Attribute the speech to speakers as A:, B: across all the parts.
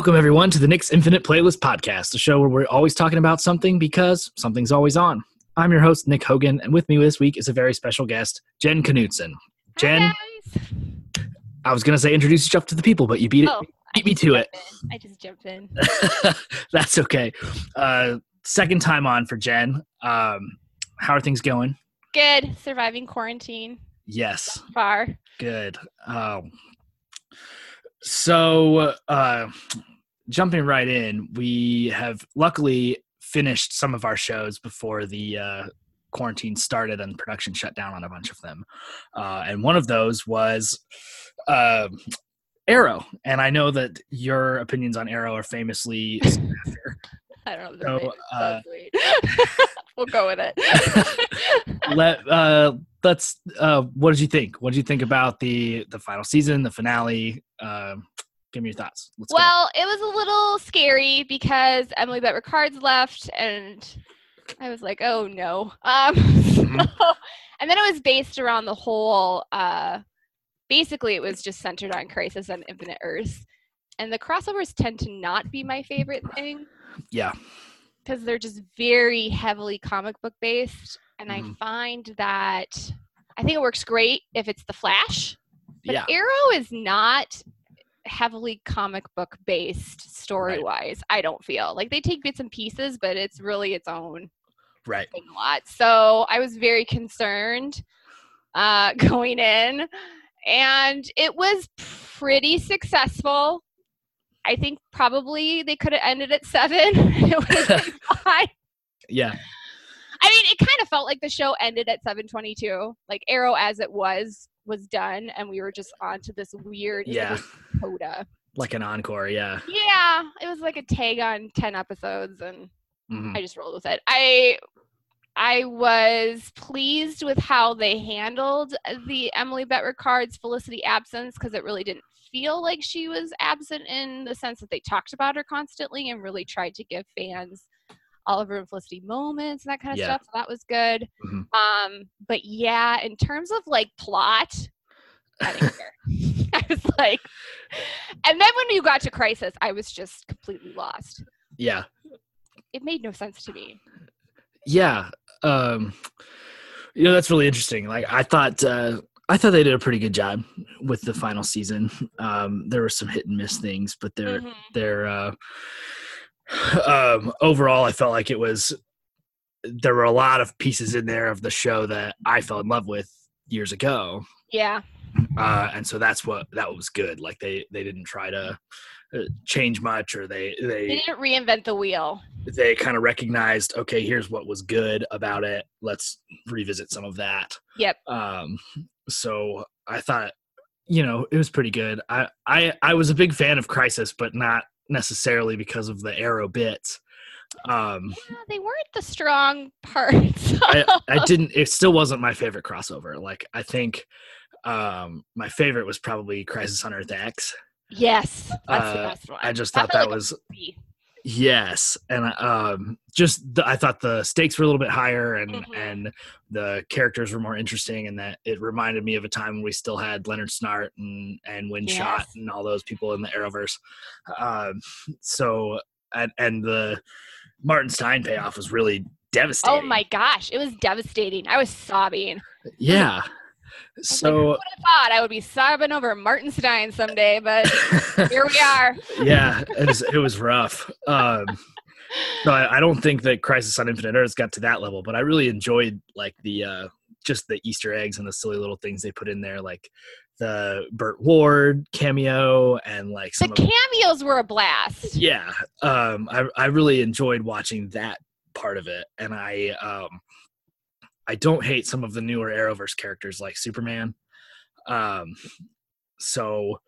A: Welcome, everyone, to the Nick's Infinite Playlist Podcast, a show where we're always talking about something because something's always on. I'm your host, Nick Hogan, and with me this week is a very special guest, Jen Knutson. Jen, I was going to say introduce yourself to the people, but you beat it.
B: Oh,
A: beat me to
B: it. in. I just jumped in.
A: That's okay. Uh, second time on for Jen. Um, how are things going?
B: Good. Surviving quarantine.
A: Yes,
B: Far.
A: good. Um, so, uh, jumping right in, we have luckily finished some of our shows before the uh, quarantine started and production shut down on a bunch of them. Uh, and one of those was uh, Arrow. And I know that your opinions on Arrow are famously.
B: I don't know. if
A: So, uh,
B: we'll go with it.
A: Let uh, let's. Uh, what did you think? What did you think about the the final season, the finale? Um, give me your thoughts. Let's go.
B: well, it was a little scary because Emily Bett Rickards left, and I was like, oh no. Um,
A: Mhm.
B: so- and then it was based around the whole. Uh, basically, it was just centered on Crisis on Infinite Earths, and the crossovers tend to not be my favorite thing.
A: Yeah.
B: because they're just very heavily comic book based and
A: Mhm.
B: i find that i think it works great if it's the flash but
A: Yeah.
B: arrow is not heavily comic book based story wise i don't feel like they take bits and pieces but it's really its own
A: Right.
B: thing a lot so i was very concerned uh going in and it was pretty successful i think probably they could have ended at seven it would have been fine
A: Yeah.
B: I mean, it kind of felt like the show ended at 722. Like Arrow as it was was done and we were just on to this weird
A: Yeah.
B: Coda.
A: Like an encore. Yeah.
B: Yeah, it was like a tag on 10 episodes and
A: Mhm.
B: I just rolled with it. I I was pleased with how they handled the Emily Bett Rickards Felicity absence because it really didn't feel like she was absent in the sense that they talked about her constantly and really tried to give fans Oliver and Felicity moments and that kind of
A: Yeah.
B: stuff. So that was good.
A: Mhm.
B: Um, but yeah, in terms of like plot, I didn't care. Was like, and then when you got to Crisis, I was just completely lost.
A: Yeah.
B: It made no sense to me.
A: Yeah. Um, you know, that's really interesting. Like I thought, uh, I thought they did a pretty good job with the final season. Um, there were some hit and miss things, but they're,
B: Mhm.
A: they're, uh, um, overall, I felt like it was, there were a lot of pieces in there of the show that I fell in love with years ago.
B: Yeah.
A: Uh, and so that's what that was good. Like they they didn't try to uh, change much, or they
B: They
A: they
B: didn't reinvent the wheel.
A: they kind of recognized, okay, here's what was good about it. Let's revisit some of that.
B: Yep.
A: Um, so I thought, you know, it was pretty good. I I I was a big fan of Crisis, but not necessarily because of the arrow bits. Um,
B: Yeah, they weren't the strong parts.
A: I, I didn't it still wasn't my favorite crossover like i think um my favorite was probably crisis on earth x
B: yes, that's the
A: Uh,
B: best one.
A: i just thought
B: felt
A: that
B: like
A: was yes and um just the, i thought the stakes were a little bit higher and
B: Mhm.
A: and the characters were more interesting and that it reminded me of a time when we still had leonard snart and and winn schott
B: Yes.
A: and all those people in the arrowverse um so and and the martin stein payoff was really devastating
B: Oh my gosh, it was devastating. I was sobbing.
A: yeah
B: I like,
A: so
B: would have thought I would be sobbing over Martin Stein someday? But here we are.
A: yeah, it was, it was rough. Um, no, I, I don't think that Crisis on Infinite Earths got to that level, but I really enjoyed like the uh, just the Easter eggs and the silly little things they put in there, like the Burt Ward cameo and like
B: The
A: some of The
B: cameos were a blast.
A: yeah. Um, I I really enjoyed watching that part of it, and I um, I don't hate some of the newer Arrowverse characters like Superman. Um, so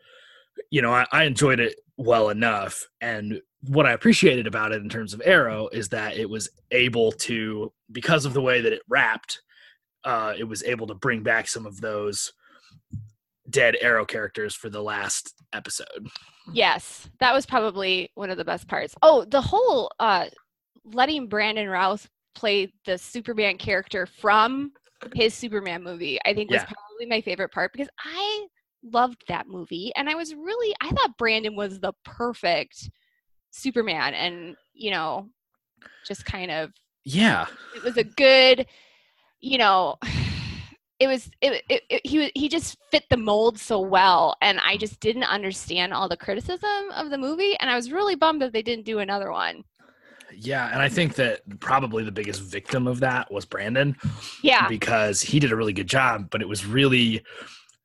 A: you know, I, I enjoyed it well enough, and what I appreciated about it in terms of Arrow is that it was able to, because of the way that it wrapped, uh, it was able to bring back some of those dead Arrow characters for the last episode.
B: Yes, that was probably one of the best parts. Oh, the whole uh, letting Brandon Routh play the Superman character from his Superman movie, I think was probably my favorite part because I loved that movie, and I was really I thought Brandon was the perfect Superman, and you know, just kind of
A: Yeah.
B: it was a good, you know. It was it, it, it he he just fit the mold so well, and I just didn't understand all the criticism of the movie, and I was really bummed that they didn't do another one.
A: Yeah, and I think that probably the biggest victim of that was Brandon
B: Yeah,
A: because he did a really good job, but it was really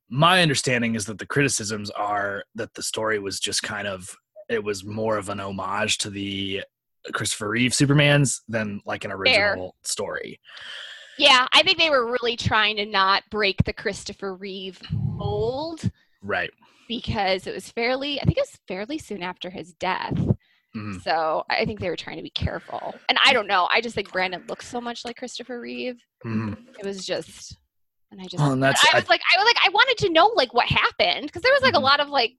A: my understanding is that the criticisms are that the story was just kind of it was more of an homage to the Christopher Reeve Supermans than like an original story.
B: Yeah, I think they were really trying to not break the Christopher Reeve mold
A: Right.
B: because it was fairly, I think it was fairly soon after his death.
A: Mhm.
B: So I think they were trying to be careful. And I don't know. I just think Brandon looks so much like Christopher Reeve.
A: Mhm.
B: It was just, and I just,
A: Well, and
B: I
A: I,
B: was like, I was like, I wanted to know like what happened because there was like a lot of like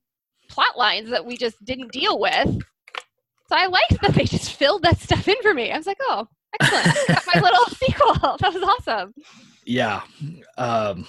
B: plot lines that we just didn't deal with. So I liked that they just filled that stuff in for me. I was like, oh, excellent. Got my little sequel. That was awesome.
A: yeah. Um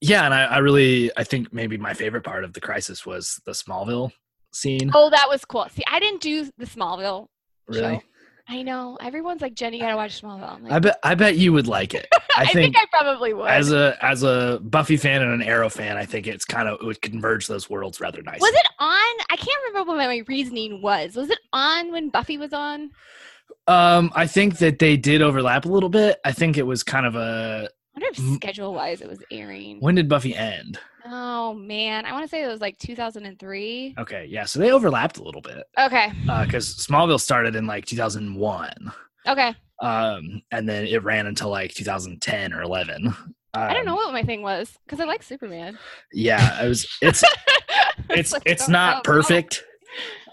A: yeah, and I, I really I think maybe my favorite part of the crisis was the Smallville scene.
B: Oh, that was cool. See, I didn't do the Smallville
A: really?
B: show. I know. Everyone's like, Jenny, you gotta watch Smallville. Like,
A: I bet I bet you would like it. I,
B: I
A: think,
B: think I probably would.
A: as a as a Buffy fan and an Arrow fan, I think it's kind of it would converge those worlds rather nicely.
B: was it on? I can't remember what my reasoning was. Was it on when Buffy was on?
A: Um, I think that they did overlap a little bit. I think it was kind of a
B: wonder if schedule wise it was airing.
A: when did Buffy end?
B: Oh man, I want to say it was like 2003.
A: Okay, yeah, so they overlapped a little bit
B: Okay,
A: because Smallville started in like 2001,
B: okay.
A: um, and then it ran until like 2010 or 11.
B: I don't
A: Um,
B: know what my thing was because I like Superman.
A: Yeah, it was. It's it's
B: like,
A: it's
B: know.
A: perfect,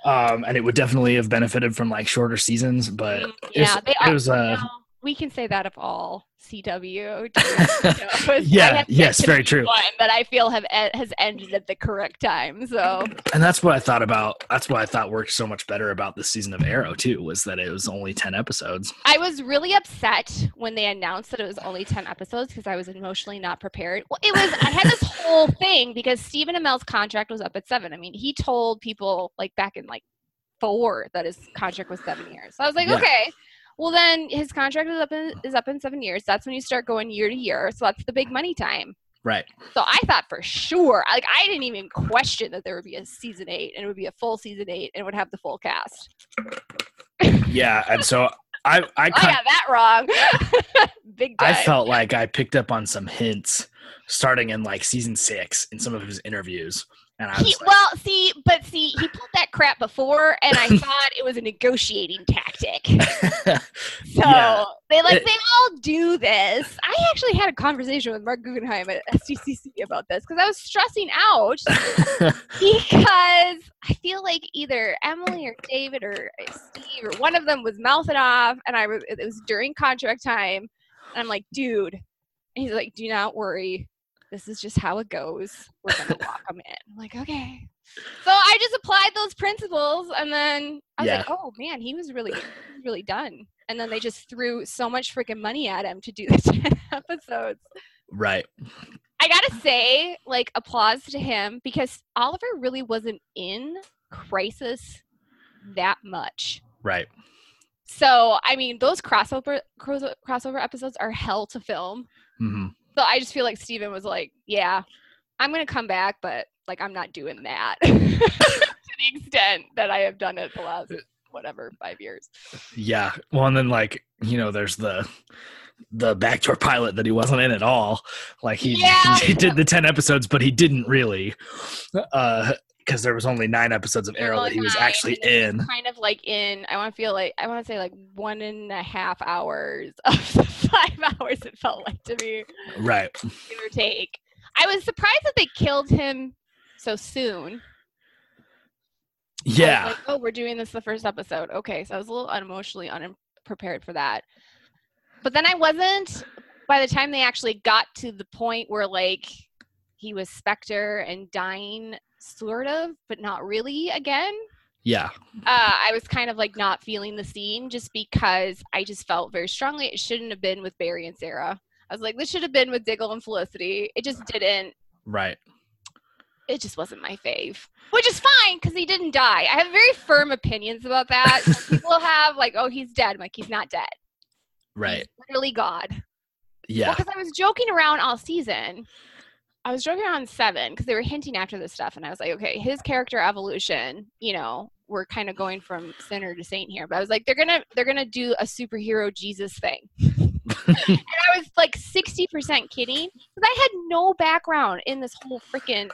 A: um, and it would definitely have benefited from like shorter seasons, but
B: Mm,
A: it's-
B: yeah, they
A: it was uh,
B: no, we can say that of all CW.
A: Yeah,
B: I have yet
A: yes, very true.
B: One that I feel have has ended at the correct time. So
A: and that's what I thought about. That's what I thought worked so much better about this season of Arrow too was that it was only 10 episodes.
B: I was really upset when they announced that it was only 10 episodes because I was emotionally not prepared. Well, it was, I had this whole thing because Stephen Amell's contract was up at seven. I mean, he told people like back in like four that his contract was seven years. So I was like,
A: Yeah.
B: okay, well then his contract is up in, is up in seven years. That's when you start going year to year. So that's the big money time.
A: Right.
B: So I thought for sure, like I didn't even question that there would be a season eight and it would be a full season eight and it would have the full cast.
A: Yeah, and so I I
B: oh,
A: I
B: got that wrong. big time.
A: I felt like I picked up on some hints starting in like season 6 in some of his interviews. And I
B: He,
A: like,
B: well, see, but see, he pulled that crap before, and I thought it was a negotiating tactic. So
A: Yeah.
B: they like
A: It-
B: they all do this. I actually had a conversation with Marc Guggenheim at SDCC about this because I was stressing out because I feel like either Emily or David or Steve or one of them was mouthing off, and I was it was during contract time, and I'm like, dude, and he's like, do not worry. This is just how it goes. We're gonna lock them in. I'm like, okay. So I just applied those principles, and then I was like, oh man, he was really, really done. And then they just threw so much freaking money at him to do the ten episodes.
A: right.
B: I gotta say, like, applause to him because Oliver really wasn't in Crisis that much.
A: Right.
B: So, I mean, those crossover crossover episodes are hell to film.
A: hmm
B: So I just feel like Stephen was like, "Yeah, I'm gonna come back, but like I'm not doing that to the extent that I have done it the last whatever five years."
A: Yeah. Well, and then like you know, there's the the backdoor pilot that he wasn't in at all. Like he
B: Yeah.
A: he did the ten episodes, but he didn't really, uh, because there was only nine episodes of Arrow that he was actually in.
B: Kind of like in, I want to feel like I want to say like one and a half hours of the five hours it felt like to me,
A: Right.
B: give or take. I was surprised that they killed him so soon.
A: Yeah.
B: like, oh, we're doing this the first episode. Okay, so I was a little unemotionally unprepared for that. But then I wasn't. By the time they actually got to the point where like he was Spectre and dying, sort of, but not really again.
A: Yeah.
B: Uh, I was kind of like not feeling the scene just because I just felt very strongly it shouldn't have been with Barry and Sarah. I was like, this should have been with Diggle and Felicity. It just didn't.
A: Right.
B: It just wasn't my fave, which is fine because he didn't die. I have very firm opinions about that. People have like, oh, he's dead. I'm like, he's not dead.
A: Right.
B: He's literally God.
A: Yeah.
B: Because I was joking around all season. I was joking around seven because they were hinting after this stuff, and I was like, okay, his character evolution, you know, we're kind of going from sinner to saint here. But I was like, they're gonna they're gonna do a superhero Jesus thing. and I was like sixty percent kidding because I had no background in this whole freaking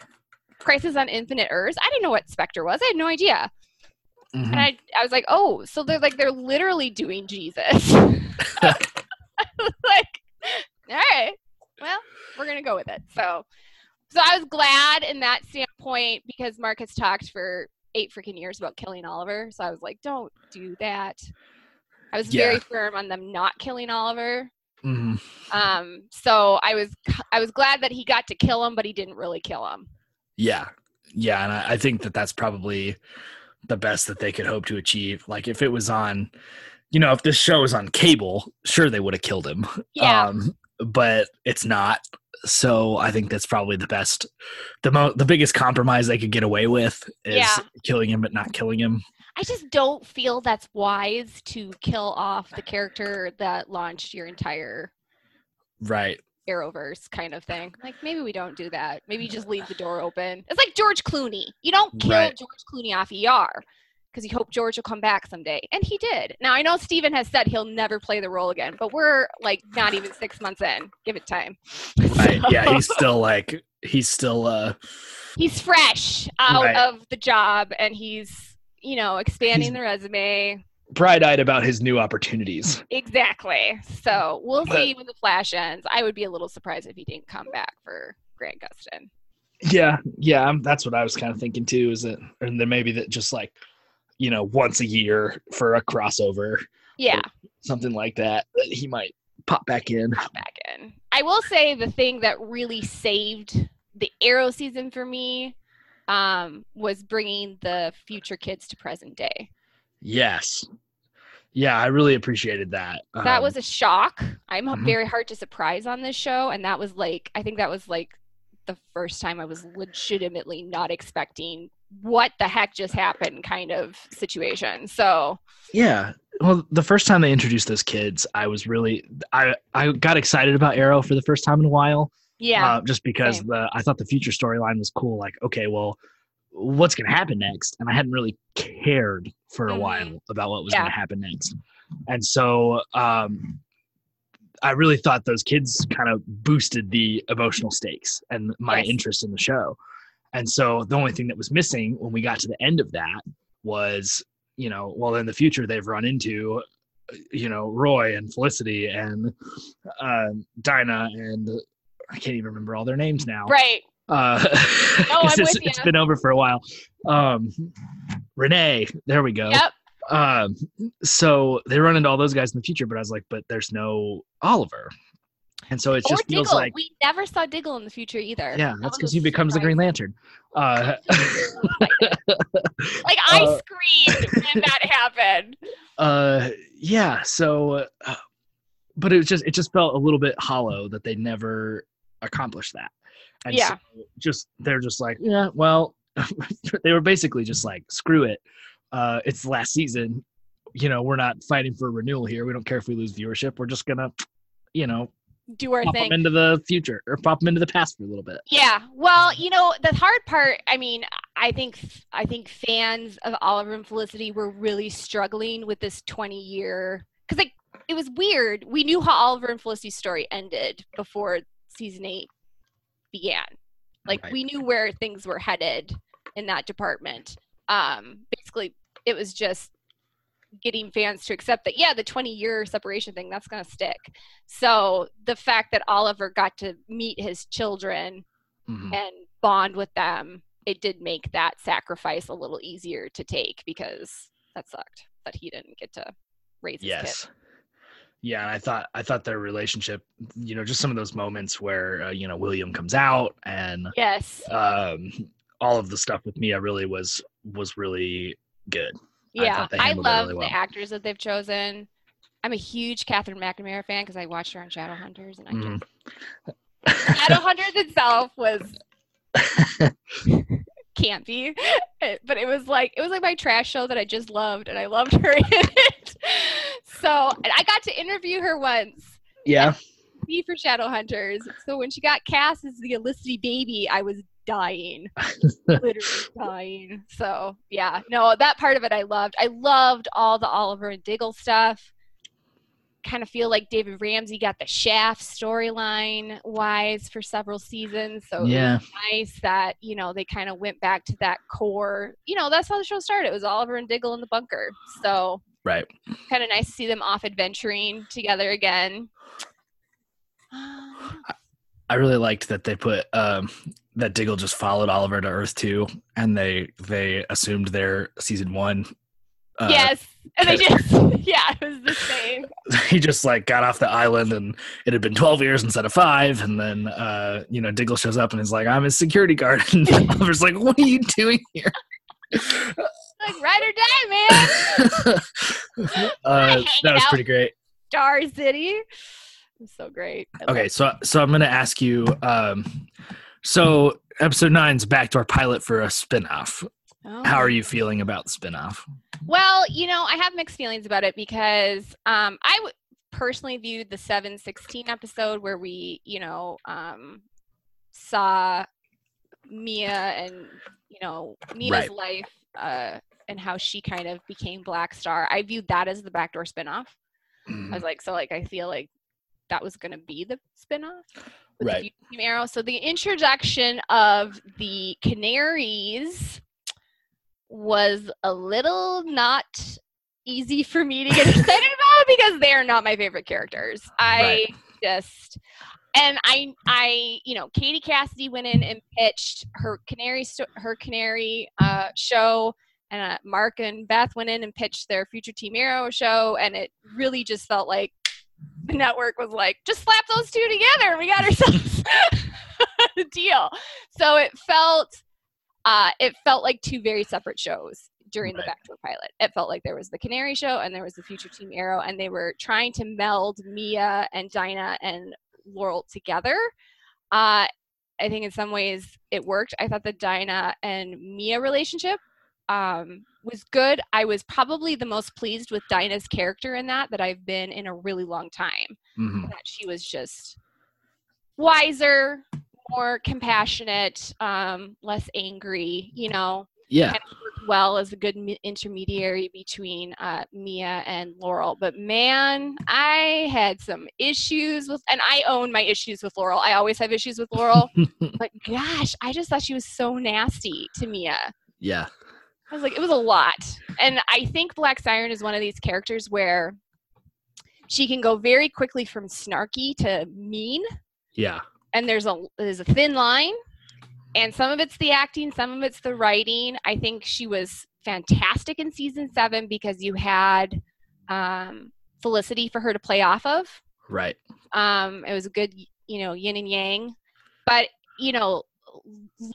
B: Crisis on Infinite Earths. I didn't know what Spectre was. I had no idea.
A: Mhm.
B: And I, I was like, oh, so they're like they're literally doing Jesus. Like, all right, well, we're gonna go with it. So, so I was glad in that standpoint because Marc has talked for eight freaking years about killing Oliver. So I was like, don't do that. I was very firm on them not killing Oliver.
A: Mhm.
B: Um, so I was I was glad that he got to kill him, but he didn't really kill him.
A: Yeah. Yeah. And I, I think that that's probably the best that they could hope to achieve. Like if it was on, you know, if this show was on cable, sure they would have killed him.
B: Yeah.
A: Um, but it's not. So I think that's probably the best, the mo- the biggest compromise they could get away with is
B: Yeah.
A: killing him but not killing him.
B: I just don't feel that's wise to kill off the character that launched your entire
A: Right.
B: Arrowverse kind of thing. Like maybe we don't do that. Maybe you just leave the door open. It's like George Clooney. You don't kill
A: Right.
B: George Clooney off ER because you hope George will come back someday, and he did. Now I know Stephen has said he'll never play the role again, but we're like not even six months in. Give it time.
A: Right. Yeah. He's still like he's still uh
B: he's fresh out
A: Right.
B: of the job, and he's you know expanding
A: He's-
B: the resume.
A: bright eyed about his new opportunities.
B: Exactly. So we'll
A: But-
B: see when the flash ends. I would be a little surprised if he didn't come back for Grant Gustin.
A: Yeah, yeah, that's what I was kind of thinking too. Is that, and then maybe that just like, you know, once a year for a crossover,
B: Yeah,
A: something like that, he might pop back in.
B: back in. I will say the thing that really saved the Arrow season for me um, was bringing the future kids to present day.
A: Yes, yeah, I really appreciated that.
B: that
A: Um,
B: was a shock. I'm h
A: mhm.
B: very hard to surprise on this show, and that was like I think that was like the first time I was legitimately not expecting what the heck just happened kind of situation. So
A: yeah. Well, the first time they introduced those kids, I was really I I got excited about Arrow for the first time in a while.
B: yeah,
A: uh, just because
B: same.
A: the I thought the future storyline was cool. Like, okay, well, what's going to happen next? And I hadn't really cared for a
B: Mhm.
A: while about what was
B: Yeah.
A: going to happen next. And so um, I really thought those kids kind of boosted the emotional stakes and my
B: Yes.
A: interest in the show. And so the only thing that was missing when we got to the end of that was, you know, well, in the future they've run into, you know, Roy and Felicity and um, Dinah and I can't even remember all their names now.
B: right.
A: Uh,
B: Oh, I'm
A: it's,
B: with
A: it's
B: ya.
A: been over for a while. Um, Renee, there we go.
B: Yep.
A: Um, so they run into all those guys in the future, but I was like, but there's no Oliver, and so it just feels like,
B: we never saw Diggle in the future either.
A: yeah, that's because
B: a
A: he becomes the Green. Lantern. Uh,
B: Like I
A: Uh,
B: screamed when that happened.
A: uh, yeah. So, uh, but it was just it just felt a little bit hollow that they never accomplished that. And
B: Yeah.
A: so just they're just like, yeah, well, they were basically just like, screw it. Uh, it's the last season. You know, we're not fighting for renewal here. We don't care if we lose viewership. We're just gonna, you know,
B: Do our
A: pop
B: thing.
A: into the future or pop them into the past for a little bit.
B: Yeah. Well, you know, the hard part, I mean, I think I think fans of Oliver and Felicity were really struggling with this 20 year cuz like it was weird. We knew how Oliver and Felicity's story ended before season 8 began. Like
A: Right.
B: we knew where things were headed in that department. Um basically it was just getting fans to accept that yeah the 20 year separation thing that's going to stick so the fact that oliver got to meet his children
A: Mhm.
B: and bond with them, it did make that sacrifice a little easier to take because that sucked that he didn't get to raise his
A: Yes.
B: kid.
A: Yeah, and I thought I thought their relationship, you know, just some of those moments where uh, you know William comes out and
B: Yes.
A: um, all of the stuff with Mia really was was really good. I
B: yeah.
A: they
B: I, love
A: really well.
B: the actors that they've chosen. I'm a huge Katherine McNamara fan because I watched her on Shadowhunters and I
A: Mhm.
B: just Shadowhunters itself was Can't be. But it was like it was like my trash show that I just loved, and I loved her in it. So I got to interview her once.
A: Yeah.
B: Be for Shadowhunters. So when she got cast as the Olicity baby, I was dying, literally dying. So yeah, no, that part of it I loved. I loved all the Oliver and Diggle stuff. Kind of feel like David Ramsey got the Shaft storyline wise for several seasons. So
A: Yeah.
B: nice that you know they kind of went back to that core. You know, that's how the show started. It was Oliver and Diggle in the bunker. So
A: Right.
B: kind of nice to see them off adventuring together again. Um,
A: I really liked that they put um, that Diggle just followed Oliver to Earth too, and they they assumed their season one. Uh,
B: yes, and they just yeah, it was the same.
A: he just like got off the island, and it had been twelve years instead of five. And then uh, you know Diggle shows up and is like, "I'm his security guard," and Oliver's like, "What are you doing here?"
B: Like ride or die, man.
A: uh, that was pretty great.
B: Star City. It was so great. I
A: Okay, so so I'm gonna ask you. Um, so episode nine's backdoor pilot for a spinoff.
B: Oh.
A: How are you feeling about the spinoff?
B: Well, you know, I have mixed feelings about it because um, I w- personally viewed the 716 episode where we, you know, um, saw Mia and, you know, Mia's
A: Right.
B: life uh, and how she kind of became Black Star. I viewed that as the backdoor spinoff. I was like, so like, I feel like that was going to be the spinoff. With
A: Right.
B: Future Team Arrow. So the introduction of the Canaries was a little not easy for me to get excited about because they're not my favorite characters. I
A: Right.
B: just and I I you know Katie Cassidy went in and pitched her canary her canary uh, show and uh, Marc and Beth went in and pitched their Future Team Arrow show and it really just felt like the network was like just slap those two together and we got ourselves a deal. So it felt uh, it felt like two very separate shows during
A: Right.
B: the backdoor pilot. It felt like there was the Canary show and there was the Future Team Arrow, and they were trying to meld Mia and Dinah and Laurel together. Uh, I think in some ways it worked. I thought the Dinah and Mia relationship um, was good. I was probably the most pleased with Dinah's character in that that I've been in a really long time
A: Mhm.
B: that she was just wiser, more compassionate, um, less angry, you know,
A: Yeah,
B: kind of worked well as a good me- intermediary between uh, Mia and Laurel. But man, I had some issues with, and I own my issues with Laurel. I always have issues with Laurel. but gosh, I just thought she was so nasty to Mia.
A: yeah,
B: I was like, it was a lot. And I think Black Siren is one of these characters where she can go very quickly from snarky to mean.
A: Yeah,
B: and there's a there's a thin line. And some of it's the acting some of it's the writing. I think she was fantastic in season seven because you had um, felicity for her to play off of.
A: Right.
B: um, it was a good you know yin and yang. But you know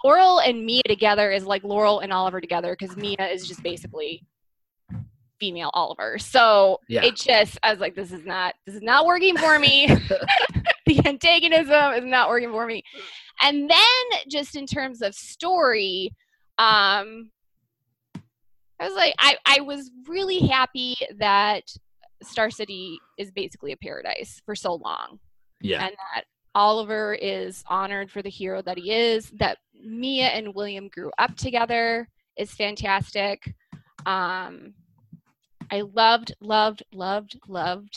B: laurel and mia together is like laurel and oliver together because mia is just basically female oliver. So
A: Yeah.
B: it just i was like this is not this is not working for me. The antagonism is not working for me. And then just in terms of story um i was like i i was really happy that star city is basically a paradise for so long.
A: Yeah,
B: and that Oliver is honored for the hero that he is. That Mia and William grew up together is fantastic. Um, I loved, loved, loved, loved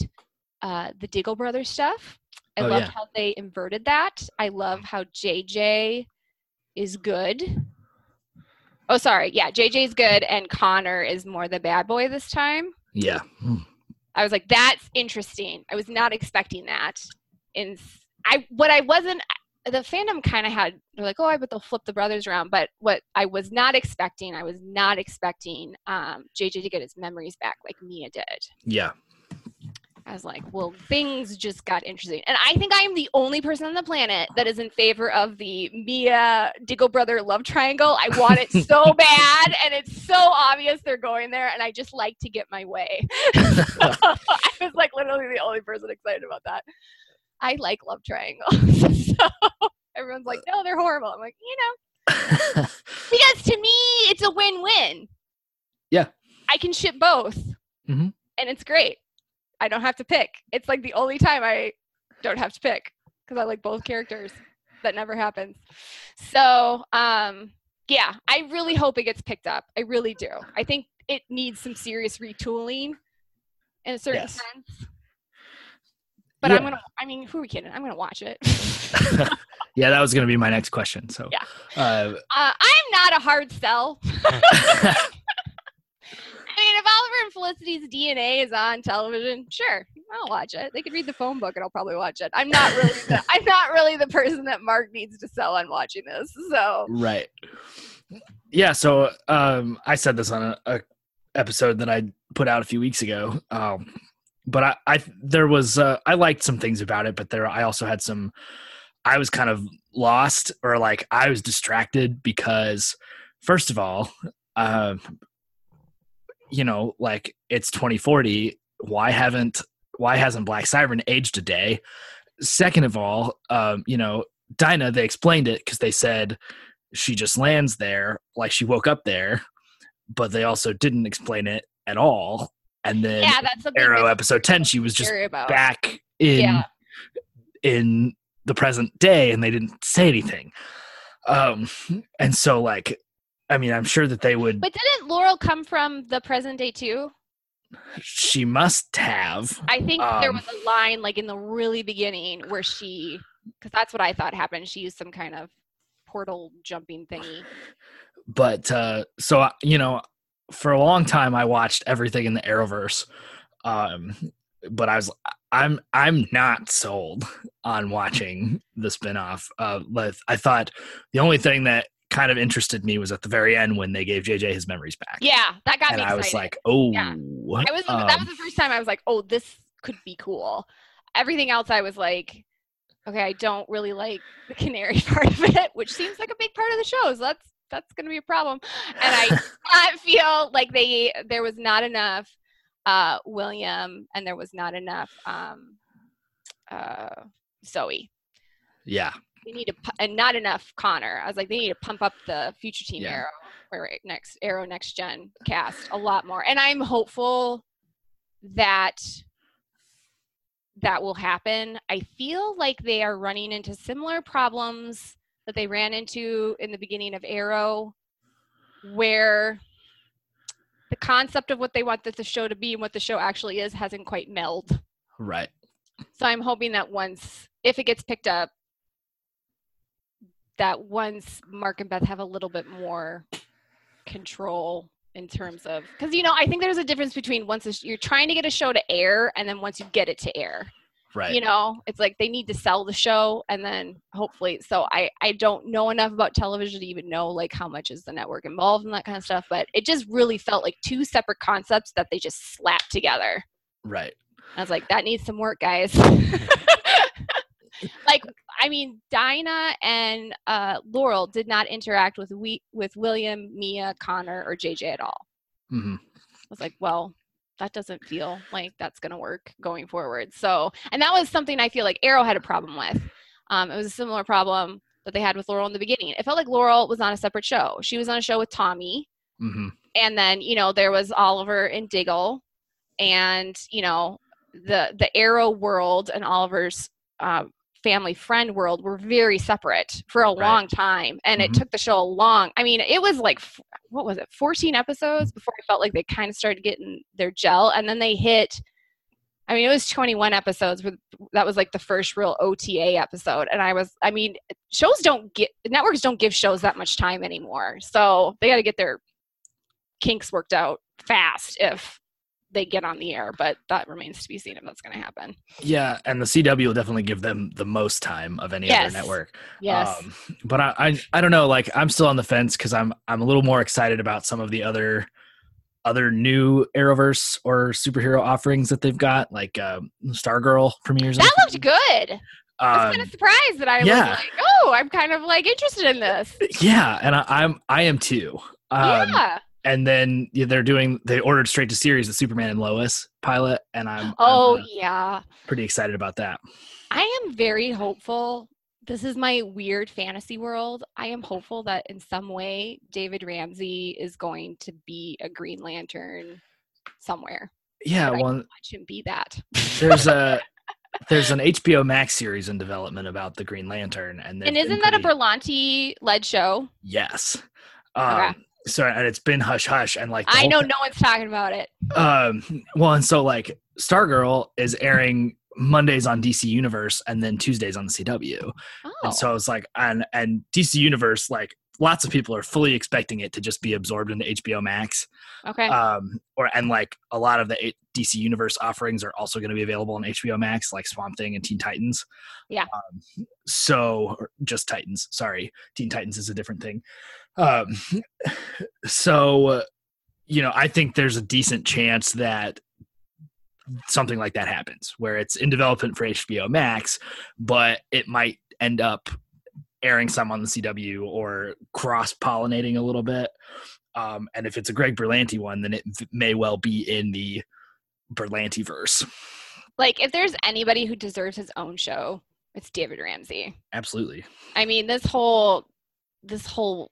B: uh, the Diggle Brothers stuff. I
A: Oh,
B: loved
A: yeah.
B: how they inverted that. I love how JJ is good. Oh, sorry. Yeah, JJ is good, and Connor is more the bad boy this time.
A: yeah,
B: I was like, that's interesting. I was not expecting that. And I what I wasn't the fandom kind of had they're like, oh, I bet they'll flip the brothers around. But what I was not expecting, I was not expecting um, JJ to get his memories back like Mia did.
A: yeah.
B: I was like, well, things just got interesting. And I think I am the only person on the planet that is in favor of the Mia Diggle brother love triangle. I want it so bad, and it's so obvious they're going there, and I just like to get my way. I was like literally the only person excited about that. I like love triangles. so everyone's like, no, they're horrible. I'm like, you know, Because to me, it's a win-win.
A: Yeah.
B: I can ship both,
A: Mhm.
B: and it's great. I don't have to pick. It's like the only time I don't have to pick because I like both characters. That never happens. So, um, yeah, I really hope it gets picked up. I really do. I think it needs some serious retooling in a certain
A: Yes.
B: sense. But I'm gonna. I mean, who are we kidding? I'm gonna watch it.
A: yeah, that was going to be my next question. So,
B: Yeah.
A: uh,
B: Uh, I'm not a hard sell. I mean, if Oliver and Felicity's DNA is on television, sure, I'll watch it. They could read the phone book, and I'll probably watch it. I'm not really, the, I'm not really the person that Marc needs to sell on watching this. So,
A: right. Yeah. So, um, I said this on a, a episode that I put out a few weeks ago. Um, but I, I, there was, uh, I liked some things about it, but there, I also had some, I was kind of lost or like I was distracted because, first of all, um, you know, like it's 2040. Why haven't why hasn't Black Siren aged a day? Second of all, um, you know, Dinah, they explained it because they said she just lands there, like she woke up there, but they also didn't explain it at all. And then
B: yeah, that's
A: Arrow episode 10, she was just back in
B: Yeah.
A: in the present day and they didn't say anything. Um and so like I mean, I'm sure that they would
B: But didn't Laurel come from the present day too?
A: she must have
B: I think there
A: Um,
B: was a line like in the really beginning where she, because that's what I thought happened. She used some kind of portal jumping thingy.
A: but uh so you know for a long time i watched everything in the arrowverse um but i was i'm i'm not sold on watching the spin-off uh but i thought the only thing that kind of interested me was at the very end when they gave jj his memories back
B: Yeah, that got
A: and
B: me
A: i was like oh
B: Yeah. I was that
A: um,
B: was the first time I was like, oh, this could be cool. Everything else I was like, okay, I don't really like the canary part of it, which seems like a big part of the show. So that's that's gonna be a problem. And I I feel like they there was not enough uh William and there was not enough um uh Zoe.
A: yeah
B: They need to and not enough Connor. I was like, they need to pump up the future team
A: Yeah.
B: Arrow or right, next Arrow next gen cast a lot more. And I'm hopeful that that will happen. I feel like they are running into similar problems that they ran into in the beginning of Arrow, where the concept of what they want the show to be and what the show actually is hasn't quite melded.
A: right
B: So I'm hoping that once, if it gets picked up, that once Marc and Beth have a little bit more control in terms of, because you know, I think there's a difference between once sh- you're trying to get a show to air and then once you get it to air.
A: Right
B: You know, it's like they need to sell the show and then hopefully. So I I don't know enough about television to even know like how much is the network involved and that kind of stuff. But it just really felt like two separate concepts that they just slapped together.
A: right
B: I was like, that needs some work, guys. like, I mean, Dinah and uh, Laurel did not interact with we with William, Mia, Connor, or JJ at all.
A: mm-hmm.
B: I was like, well, that doesn't feel like that's going to work going forward. So, and that was something I feel like Arrow had a problem with. Um, it was a similar problem that they had with Laurel in the beginning. It felt like Laurel was on a separate show. She was on a show with Tommy,
A: hmm
B: and then you know there was Oliver and Diggle, and you know the the Arrow world and Oliver's uh, family friend world were very separate for a
A: Right.
B: long time, and
A: Mhm.
B: it took the show a long. I mean, it was like f- what was it, fourteen episodes before I felt like they kind of started getting their gel, and then they hit. I mean, it was 21 episodes. With that was like the first real OTA episode, and I was. I mean, shows don't get networks don't give shows that much time anymore, so they got to get their kinks worked out fast if they get on the air. But that remains to be seen if that's going to happen.
A: yeah and the cw will definitely give them the most time of any
B: Yes.
A: other network
B: Yes.
A: Um, but I, I I don't know. Like I'm still on the fence because I'm I'm a little more excited about some of the other other new Arrowverse or superhero offerings that they've got, like um, Stargirl premieres.
B: that looked good. I was
A: Um,
B: kind of surprised that I
A: yeah.
B: was like, oh, I'm kind of like interested in this.
A: yeah, and I, I'm I am too. Um,
B: yeah.
A: And then they're doing they ordered straight to series the Superman and Lois pilot, and I'm, I'm,
B: Oh
A: uh,
B: yeah.
A: pretty excited about that.
B: I am very hopeful this is my weird fantasy world. I am hopeful that in some way David Ramsey is going to be a Green Lantern somewhere.
A: Yeah, well,
B: Watch him be that.
A: there's a there's an HBO Max series in development about the Green Lantern, and
B: and isn't that a Berlanti led show?
A: yes. Um,
B: Okay.
A: So and it's been hush hush, and like
B: I know no one's talking about it.
A: um well and so like stargirl is airing mondays on dc universe and then tuesdays on the cw
B: Oh,
A: and so it's like and and dc universe like lots of people are fully expecting it to just be absorbed into hbo max
B: okay.
A: um or and like a lot of the dc universe offerings are also going to be available on hbo max like swamp thing and teen titans
B: Yeah.
A: um, so just titans sorry teen titans is a different thing um so you know i think there's a decent chance that something like that happens where it's in development for hbo max but it might end up airing some on the cw or cross pollinating a little bit. Um, and if it's a greg berlanti one then it v- may well be in the berlanti verse
B: like if there's anybody who deserves his own show, it's David Ramsey.
A: absolutely.
B: I mean, this whole this whole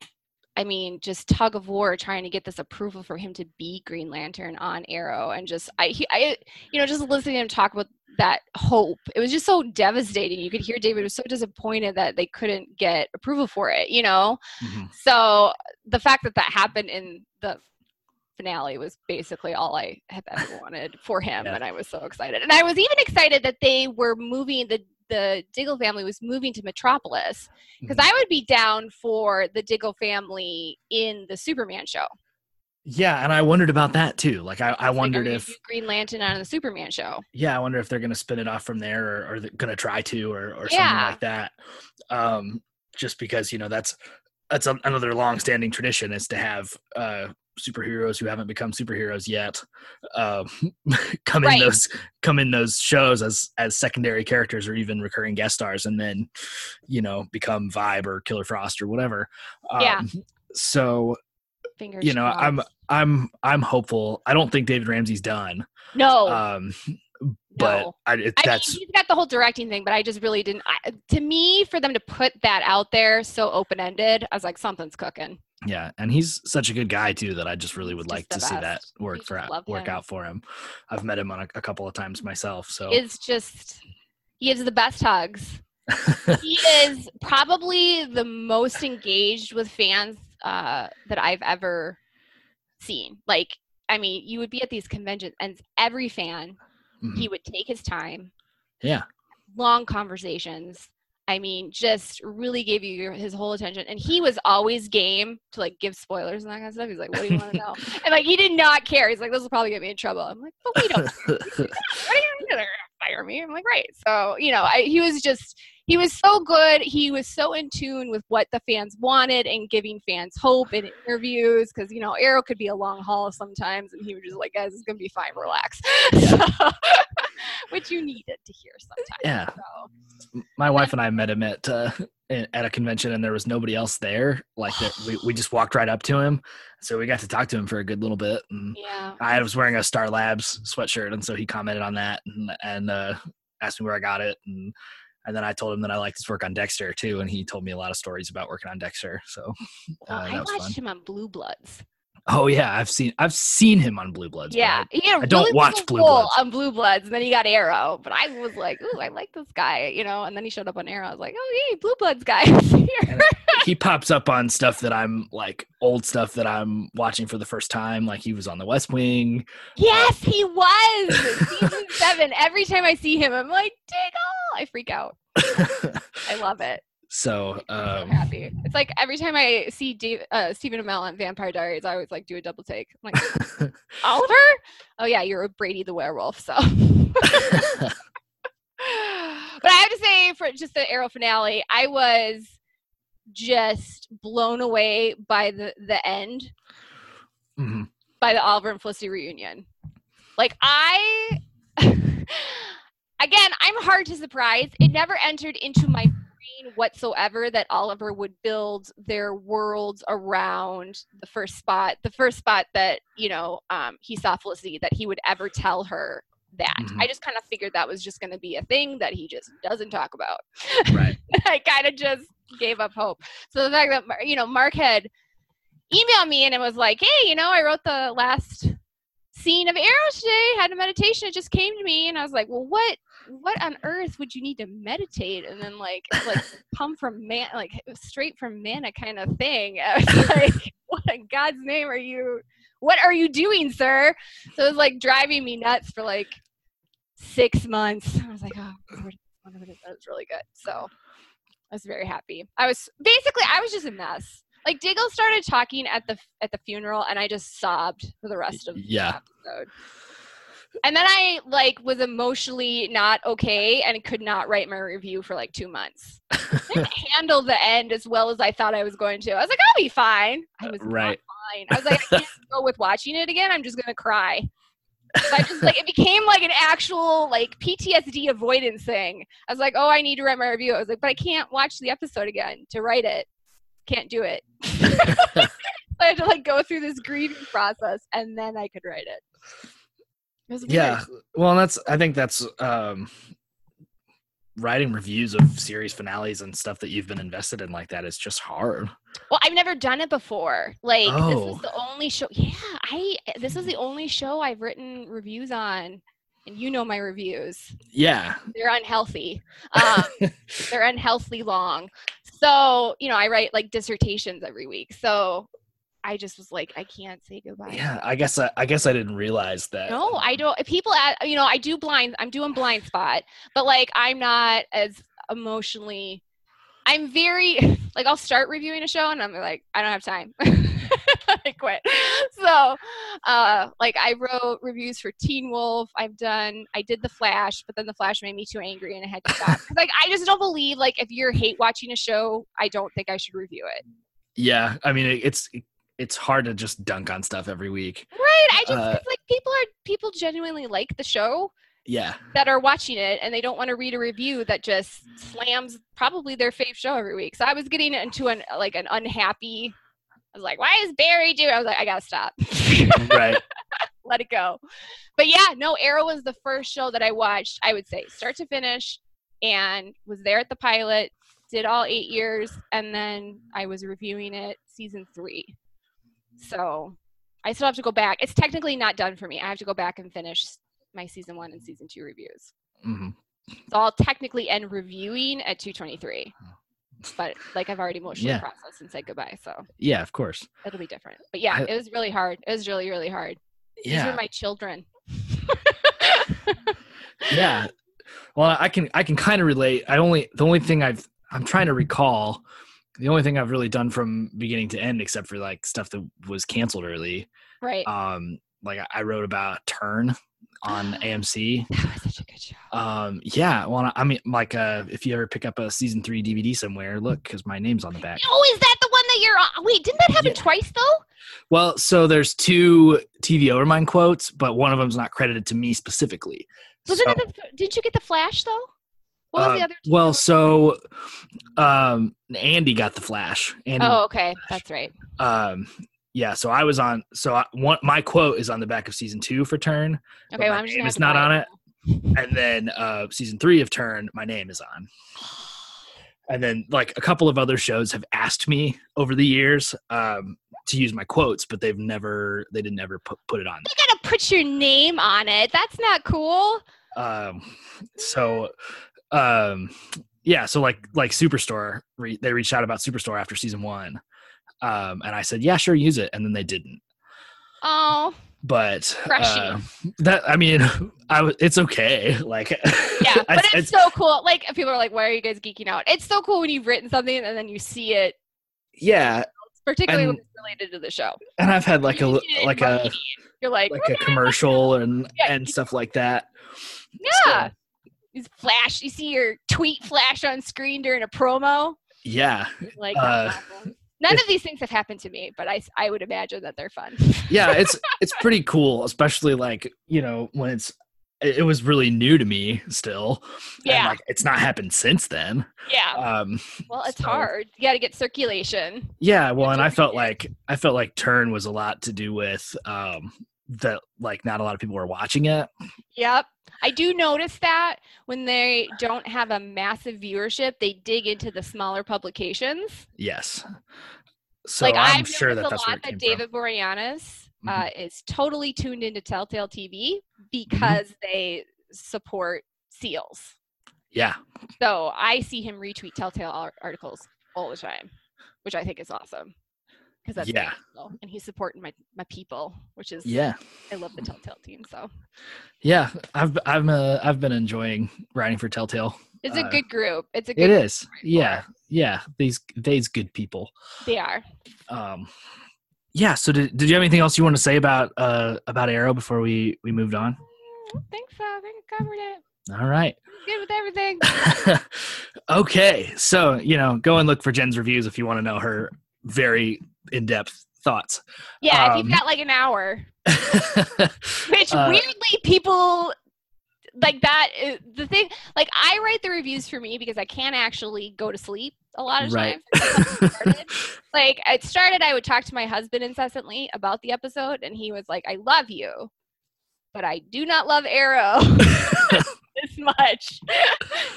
B: I mean, just tug of war trying to get this approval for him to be Green Lantern on Arrow and just I he, I you know, just listening to him talk about that hope. It was just so devastating. You could hear David was so disappointed that they couldn't get approval for it, you know?
A: Mhm.
B: So the fact that that happened in the finale was basically all I have ever wanted for him,
A: Yeah.
B: and I was so excited. And I was even excited that they were moving the the Diggle family was moving to Metropolis because
A: Mhm.
B: I would be down for the Diggle family in the Superman show.
A: yeah and i wondered about that too like i, I
B: It's like,
A: wondered if
B: Green Lantern on the Superman show.
A: yeah i wonder if they're going to spin it off from there or, or they're going to try to or, or something like that um just because you know that's that's a, another long-standing tradition is to have uh superheroes who haven't become superheroes yet um come in those come in those shows as as secondary characters or even recurring guest stars and then you know become vibe or killer frost or whatever um,
B: Yeah.
A: so
B: Fingers
A: you know i'm i'm i'm hopeful i don't think david ramsey's done
B: no,
A: um but
B: no.
A: I, it,
B: I
A: that's
B: mean, he's got the whole directing thing, but I just really didn't. I, to me, for them to put that out there so open ended, I was like, something's cooking.
A: Yeah and he's such a good guy too that i just really would
B: He's
A: like to
B: just
A: see that work for work
B: him.
A: out for him i've met him on a, a couple of times myself so
B: it's just he gives the best hugs. he is probably the most engaged with fans uh, that I've ever seen. Like, I mean, you would be at these conventions, and every fan,
A: Mhm.
B: he would take his time,
A: yeah
B: long conversations. I mean, just really gave you your, his whole attention, and he was always game to like give spoilers and that kind of stuff. He's like, "What do you want to know?" and like, he did not care. He's like, "This will probably get me in trouble." I'm like, "But we don't what are you gonna do? They're gonna fire me. I'm like, right. So, you know, I, he was just, he was so good. He was so in tune with what the fans wanted and giving fans hope in interviews. Cause, you know, Arrow could be a long haul sometimes. And he was just like, guys, it's going to be fine. Relax. Which you needed to hear sometimes.
A: Yeah.
B: So,
A: my wife and i met him at uh at a convention and there was nobody else there like that we, we just walked right up to him so we got to talk to him for a good little bit and
B: yeah.
A: i was wearing a star labs sweatshirt and so he commented on that and, and uh asked me where i got it and and then I told him that I liked his work on Dexter too, and he told me a lot of stories about working on Dexter. So,
B: Well,
A: uh,
B: I
A: that was
B: watched
A: fun.
B: him on Blue Bloods.
A: Oh yeah, I've seen I've seen him on Blue Bloods.
B: Yeah,
A: I-
B: a
A: I don't
B: really
A: watch Blue Bloods.
B: on Blue Bloods, and then he got Arrow. But I was like, "Ooh, I like this guy," you know. And then he showed up on Arrow. I was like, "Oh, yay, Blue Bloods guy here."
A: He pops up on stuff that I'm like old stuff that I'm watching for the first time. Like he was on The West Wing.
B: yes, he was season seven. Every time I see him, I'm like, "Diggle!" I freak out. I love it.
A: So um,
B: so happy. It's like every time I see Dave, uh, Stephen Amell on Vampire Diaries, I always like do a double take. I'm like, Oliver? Oh yeah, you're a Brady the werewolf. So. but I have to say, for just the Arrow finale, I was just blown away by the the end,
A: mhm.
B: by the Oliver and Felicity reunion. Like I, again, I'm hard to surprise. It never entered into my brain whatsoever that Oliver would build their worlds around the first spot, the first spot that you know um, he saw Felicity, that he would ever tell her that.
A: Mhm.
B: I just kind of figured that was just going to be a thing that he just doesn't talk about.
A: Right.
B: I kind of just gave up hope. So the fact that you know Marc had emailed me and it was like, hey, you know, I wrote the last scene of Arrows today. Had a meditation. It just came to me, and I was like, well, what? What on earth would you need to meditate? And then like like come from man like straight from mana kind of thing. I was like, what in God's name are you? What are you doing, sir? So it was like driving me nuts for like six months. I was like, oh, Lord, one of it is- that was really good. So I was very happy. I was basically I was just a mess. Like Diggle started talking at the at the funeral, and I just sobbed for the rest of the
A: Yeah.
B: episode. And then I like was emotionally not okay and could not write my review for like two months. Didn't handle the end as well as I thought I was going to. I was like, I'll be fine. I uh, was not
A: Right.
B: fine. I was like, I can't go with watching it again. I'm just gonna cry. So I just like it became like an actual like PTSD avoidance thing. I was like, oh, I need to write my review. I was like, but I can't watch the episode again to write it. Can't do it. I had to like go through this grieving process and then I could write it. It weird.
A: yeah well and that's i think that's um writing reviews of series finales and stuff that you've been invested in like that is just hard
B: Well, I've never done it before. Like this
A: Oh.
B: is the only show. Yeah, I this is the only show I've written reviews on, and you know my reviews.
A: yeah
B: They're unhealthy. Um, they're unhealthy long. So you know, I write like dissertations every week. So I just was like, I can't say goodbye.
A: yeah i guess I, I guess i didn't realize that
B: No, I don't. If people, at, you know, I do blind. I'm doing blind spot, but like I'm not as emotionally. I'm very like I'll start reviewing a show and I'm like I don't have time. I quit. So, uh, like I wrote reviews for Teen Wolf. I've done. I did The Flash, but then The Flash made me too angry and I had to stop. like I just don't believe like if you're hate watching a show, I don't think I should review it.
A: yeah i mean it, it's it's hard to just dunk on stuff every week
B: Right. I just
A: Uh,
B: like people are people genuinely like the show.
A: yeah
B: that are watching it and they don't want to read a review that just slams probably their fave show every week. So I was getting into an like an unhappy. I was like, "Why is Barry doing?" I was like, "I gotta stop,
A: right
B: let it go." But yeah, no, Arrow was the first show that I watched. I would say start to finish, and was there at the pilot. Did all eight years, and then I was reviewing it season three. So I still have to go back. It's technically not done for me. I have to go back and finish my season one and season two reviews.
A: hmm
B: So I'll technically end reviewing at 223. But like I've already emotionally
A: Yeah.
B: processed and said goodbye, so
A: yeah of course
B: it'll be different. But yeah,
A: I-
B: it was really hard. It was really, really hard. These
A: yeah
B: are my children.
A: yeah well i can i can kind of relate i only the only thing i've i'm trying to recall the only thing i've really done from beginning to end except for like stuff that was canceled early
B: Right.
A: um like I- wrote about turn on amc
B: that was such a good show.
A: um yeah well i mean like uh if you ever pick up a season three dvd somewhere look because my name's on the back
B: Oh, is that the one that you're on? Wait, didn't that happen
A: Yeah.
B: twice though?
A: well so there's two tv overmind quotes but one of them's not credited to me specifically
B: Wasn't
A: So-
B: it the, didn't you get the flash though? What was
A: Uh,
B: the other two?
A: well so um andy got the flash andy
B: Oh, okay. That's right.
A: um yeah so i was on so I, one my quote is on the back of season two for turn
B: Okay, well, I'm just
A: is not on it and then uh season three of turn my name is on and then like a couple of other shows have asked me over the years um to use my quotes but they've never they didn't ever put, put it on
B: You gotta put your name on it. That's not cool.
A: um so um yeah so like like superstore re- they reached out about superstore after season one um and i said yeah sure use it and then they didn't
B: Oh,
A: but uh, that i mean i was it's okay like
B: yeah. But
A: I-
B: it's so cool. Like people are like, "Why are you guys geeking out?" It's so cool when you've written something and then you see it,
A: yeah
B: particularly when
A: And-
B: it's related to the show.
A: and i've had like a
B: You
A: like a.
B: You're like,
A: like a commercial and
B: Yeah,
A: and stuff like that
B: yeah. You flash. You see your tweet flash on screen during a promo.
A: yeah
B: Like
A: Uh,
B: none of these things have happened to me, but i i would imagine that they're fun.
A: yeah it's it's pretty cool especially like you know when it's it was really new to me still and,
B: Yeah,
A: like, it's not happened since then
B: yeah.
A: um
B: Well, it's
A: so-
B: hard. You got to get circulation.
A: yeah well and i felt like i felt like turn was a lot to do with um that like not a lot of people were watching it.
B: Yep. I do notice that when they don't have a massive viewership, they dig into the smaller publications.
A: Yes. So
B: like
A: I'm
B: I've
A: sure that
B: a lot that David Boreanaz
A: Mhm.
B: uh, is totally tuned into Telltale TV
A: Mm-hmm.
B: because they support seals.
A: Yeah.
B: So I see him retweet Telltale articles all the time, which I think is awesome. Because that's
A: Yeah.
B: and he's supporting my my people, which is
A: Yeah.
B: I love the Telltale team. So
A: Yeah. I've I'm uh, I've been enjoying writing for Telltale.
B: it's
A: Uh,
B: a good group. It's a good
A: It is.
B: to write for.
A: Yeah. Yeah. These these good people.
B: They are.
A: Um yeah, so did, did you have anything else you want to say about uh about Arrow before we we moved on?
B: I think so. I think I covered it.
A: All right.
B: Good with everything.
A: okay, so you know, go and look for Jen's reviews if you want to know her very in-depth thoughts.
B: Yeah, if
A: Um,
B: you've got like an hour. Which
A: Uh,
B: weirdly people like that is the thing like I write the reviews for me because I can't actually go to sleep a lot of
A: Right.
B: times. like it started I would talk to my husband incessantly about the episode and he was like, I love you, but I do not love Arrow this much.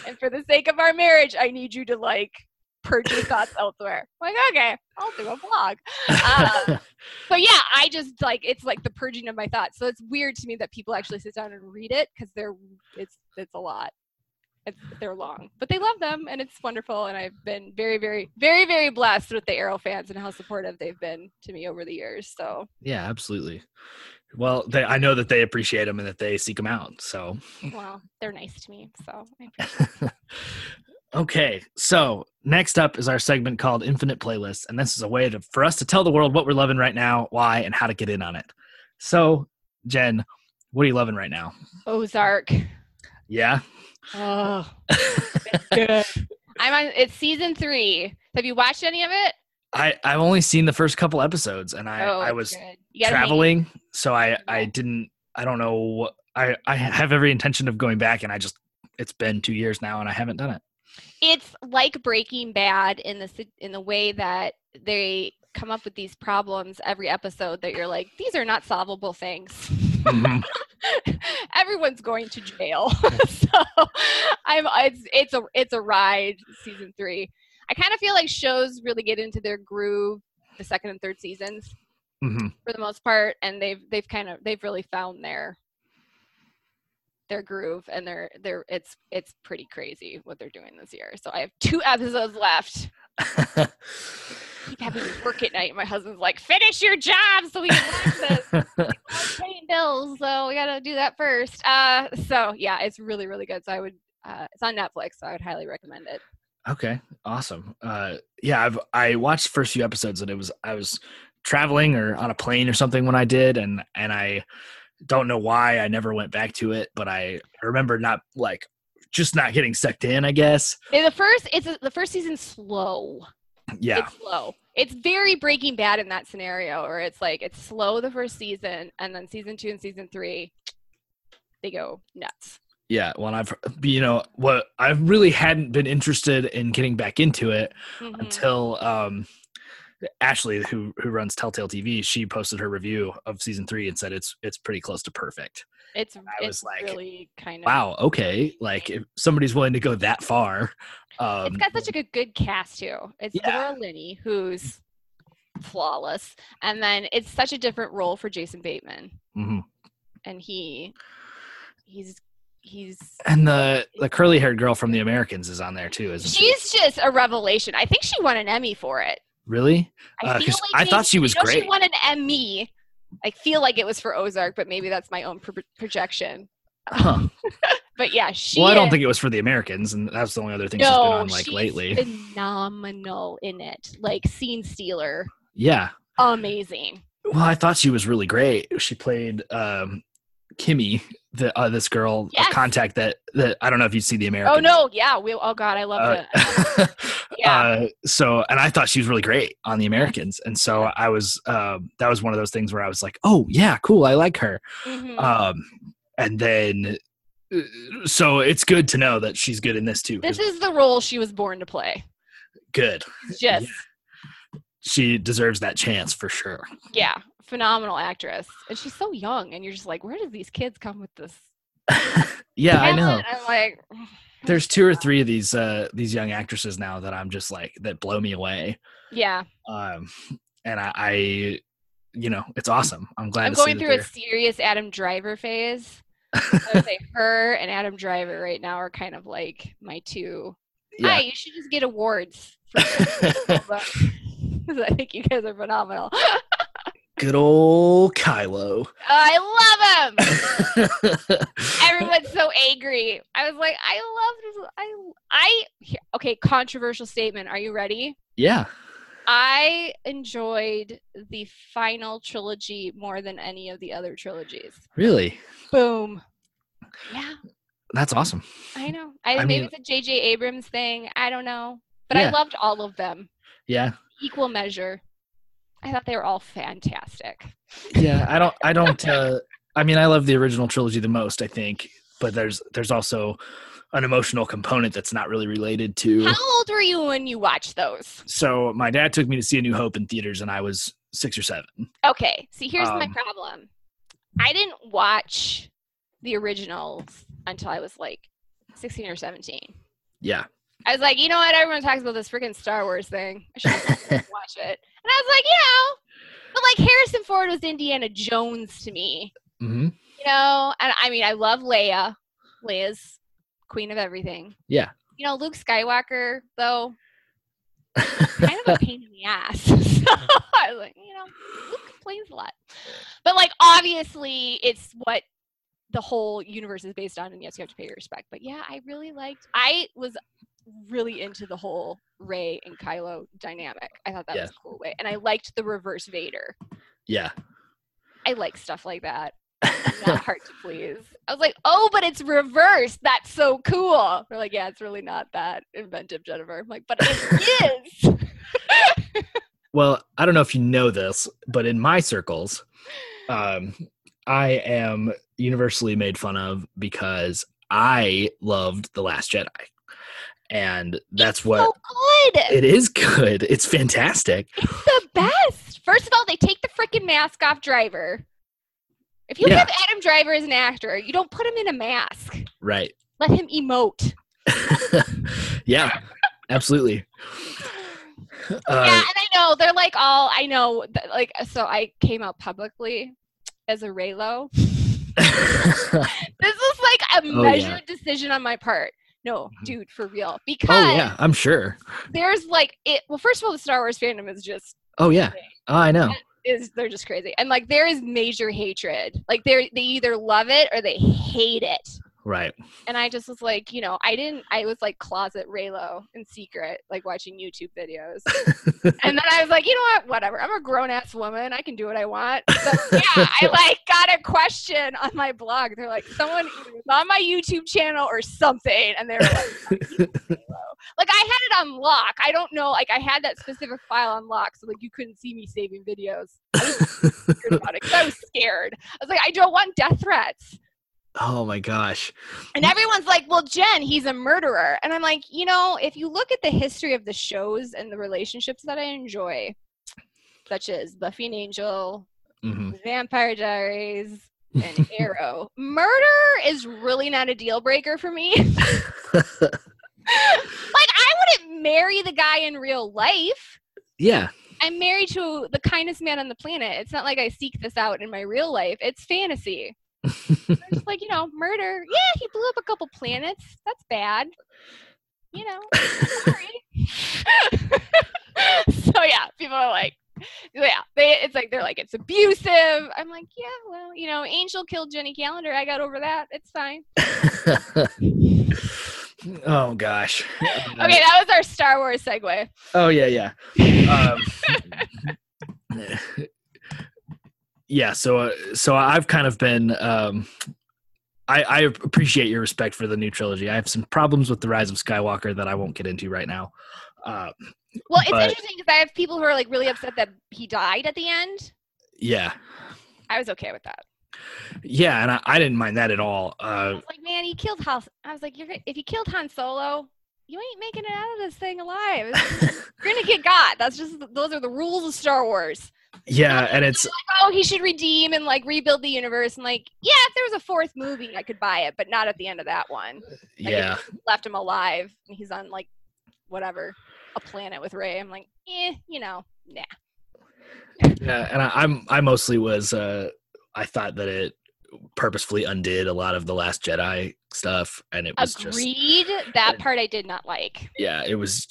B: and for the sake of our marriage, I need you to like purge thoughts elsewhere. I'm like, okay, I'll do a blog. Uh, but yeah, I just like it's like the purging of my thoughts. So it's weird to me that people actually sit down and read it because they're it's it's a lot. It's, they're long, but they love them and it's wonderful. And I've been very, very, very, very blessed with the Arrow fans and how supportive they've been to me over the years. So
A: yeah, absolutely. Well, they, I know that they appreciate them and that they seek them out. So,
B: well, they're nice to me. So I appreciate
A: okay. So next up is our segment called Infinite Playlist, and this is a way to, for us to tell the world what we're loving right now, why, and how to get in on it. So, Jen, what are you loving right now?
B: Ozark.
A: Yeah.
B: Oh, good. I'm on. It's season three. Have you watched any of it?
A: I I've only seen the first couple episodes, and I
B: oh,
A: I was traveling, so I I didn't I don't know I I have every intention of going back, and I just it's been two years now, and I haven't done it.
B: It's like Breaking Bad in the in the way that they come up with these problems every episode that you're like, these are not solvable things.
A: Mhm.
B: Everyone's going to jail, so I'm it's it's a it's a ride. Season three, I kind of feel like shows really get into their groove the second and third seasons
A: Mhm.
B: for the most part, and they've they've kind of they've really found their their groove and they're they're it's it's pretty crazy what they're doing this year. So I have two episodes left. Keep having to work at night. My husband's like, finish your job so we can watch this. Paying bills, so we gotta do that first. Uh, so yeah, it's really really good. So I would, uh, it's on Netflix, so I would highly recommend it.
A: Okay, awesome. Uh, yeah, I've I watched the first few episodes, and it was I was traveling or on a plane or something when I did, and and I don't know why I never went back to it, but I remember not like just not getting sucked in. I guess.
B: Yeah, The first, it's the first season slow.
A: Yeah.
B: It's slow. It's very Breaking Bad in that scenario, where it's like it's slow the first season, and then season two and season three, they go nuts.
A: Yeah, well, I've you know what I really hadn't been interested in getting back into it
B: Mhm.
A: until um, Ashley, who who runs Telltale TV, she posted her review of season three and said it's it's pretty close to perfect.
B: It's it's
A: like,
B: really kind of
A: Wow, okay, like if somebody's willing to go that far, um,
B: it's got such a good good cast too. It's
A: Yeah.
B: Laura Linney who's flawless, and then it's such a different role for Jason Bateman,
A: mhm.
B: and he he's he's
A: and the the curly haired girl from The Americans is on there too, isn't she?
B: she's just a revelation. I think she won an Emmy for it.
A: Really?
B: I
A: Uh,
B: like
A: I thought she was great.
B: She won an Emmy. I feel like it was for Ozark, but maybe that's my own pro- projection.
A: Huh.
B: But yeah, she.
A: Well, I don't
B: is-
A: think it was for The Americans, and that's the only other thing she's been on like lately.
B: phenomenal in it. Like scene stealer,
A: Yeah.
B: amazing.
A: Well, I thought she was really great. She played um, Kimmy, the uh, this girl, a
B: Yes.
A: contact that that I don't know if you see the Americans.
B: Oh no, yeah. We, oh god, I love
A: Uh,
B: it. Yeah.
A: uh, so, and I thought she was really great on the Americans, and so I was. Um, that was one of those things where I was like, "Oh yeah, cool, I like her."
B: Mhm.
A: Um, and then, uh, so it's good to know that she's good in this too.
B: this is the role she was born to play.
A: good.
B: Just
A: she deserves that chance for sure.
B: Yeah, phenomenal actress, and she's so young, and you're just like, where do these kids come with this?
A: yeah, I know.
B: I'm like,
A: There's two or three of these uh these young actresses now that I'm just like that blow me away.
B: yeah,
A: Um and I, I you know, it's awesome. I'm glad
B: I'm
A: to see
B: going through a serious Adam Driver phase. I would say her and Adam Driver right now are kind of like my two.
A: yeah.
B: Hi, you should just get awards. Because I think you guys are phenomenal.
A: Good old Kylo.
B: I love him. Everyone's so angry. I was like, I love this. I, I, okay, controversial statement. Are you ready?
A: yeah.
B: I enjoyed the final trilogy more than any of the other trilogies.
A: Really?
B: Boom. Yeah,
A: That's awesome.
B: I know. I,
A: I
B: maybe
A: mean-
B: it's a J.J. Abrams thing. I don't know. But I loved all of them,
A: Yeah.
B: Equal measure. I thought they were all fantastic.
A: Yeah. I don't I don't uh I mean I love the original trilogy the most, I think, but there's there's also an emotional component that's not really related to
B: How old were you when you watched those?
A: so my dad took me to see a new hope in theaters and i was six or seven
B: Okay, see, here's my
A: Um,
B: problem. I didn't watch the originals until I was like 16 or 17.
A: yeah
B: I was like, you know what? Everyone talks about this freaking Star Wars thing. I should watch it. And I was like, you know, but like Harrison Ford was Indiana Jones to me,
A: hmm
B: you know? And I mean, I love Leia. Leia's queen of everything.
A: yeah
B: You know, Luke Skywalker, though, kind of a pain in the ass. so I was like, you know, Luke complains a lot. But like obviously it's what the whole universe is based on and yes you have to pay your respect. But yeah, I really liked I was really into the whole Rey and Kylo dynamic. I thought that
A: Yeah.
B: was a cool way. And I liked the reverse Vader.
A: yeah
B: I like stuff like that. Not hard to please. I was like, oh, but it's reversed. That's so cool. They're like, yeah, it's really not that inventive, Jennifer. I'm like, but it is.
A: well i don't know if you know this but in my circles um i am universally made fun of because i loved the last jedi and that's what
B: so good.
A: it is good it's fantastic
B: It's the best. First of all, they take the freaking mask off Driver. If you
A: Yeah.
B: have Adam Driver as an actor, you don't put him in a mask.
A: right
B: Let him emote.
A: yeah absolutely
B: yeah,
A: uh,
B: and I know they're like all I know. Like, so I came out publicly as a Reylo. This was like a
A: Oh,
B: measured
A: yeah.
B: decision on my part. No,
A: Mhm.
B: dude, for real. Because
A: oh yeah i'm sure
B: there's like it. Well, first of all, the Star Wars fandom is just
A: oh yeah oh, i know
B: is they're just crazy, and like there is major hatred. Like they they either love it or they hate it.
A: Right
B: And I just was like, you know, I didn't. I was like closet Reylo in secret, like watching YouTube videos. and then I was like, you know what? Whatever. I'm a grown ass woman. I can do what I want. So yeah, I like got a question on my blog. They're like, someone on my YouTube channel or something, and they were like, like I had it on lock. I don't know. Like I had that specific file on lock, so like you couldn't see me saving videos. I was about it 'cause I was scared. I was like, I don't want death threats.
A: Oh my gosh
B: And everyone's like, well, Jen, he's a murderer. And I'm like, you know, if you look at the history of the shows and the relationships that I enjoy, such as Buffy and Angel,
A: hmm
B: Vampire Diaries, and Arrow, murder is really not a deal breaker for me. like, I wouldn't marry the guy in real life.
A: yeah
B: I'm married to the kindest man on the planet. It's not like I seek this out in my real life. It's fantasy. Just like, you know, murder. Yeah, he blew up a couple planets. That's bad. You know, so yeah, people are like, yeah, they. It's like they're like it's abusive. I'm like, yeah, well, you know, Angel killed Jenny Calendar. I got over that. It's fine.
A: oh gosh
B: Okay, that was our Star Wars segue.
A: oh yeah yeah um, yeah so uh, so i've kind of been um I, I appreciate your respect for the new trilogy. I have some problems with the Rise of Skywalker that I won't get into right now. Uh,
B: Well, it's
A: But-
B: interesting because I have people who are like really upset that he died at the end.
A: yeah,
B: I was okay with that.
A: yeah, and I, I didn't mind that at all.
B: I
A: Uh,
B: was like, man, he killed Han. I was like, You're, if you killed Han Solo, you ain't making it out of this thing alive. You're gonna get got. That's just those are the rules of Star Wars.
A: Yeah, and it's
B: Like, oh, he should redeem and like rebuild the universe. And like, yeah, if there was a fourth movie, I could buy it, but not at the end of that one. Like,
A: yeah.
B: left him alive and he's on like whatever a planet with Rey. I'm like, eh, you know, nah.
A: Yeah, and I, I'm I mostly was uh I thought that it purposefully undid a lot of the Last Jedi stuff, and it was just
B: Agreed. That part I did not like.
A: yeah, it was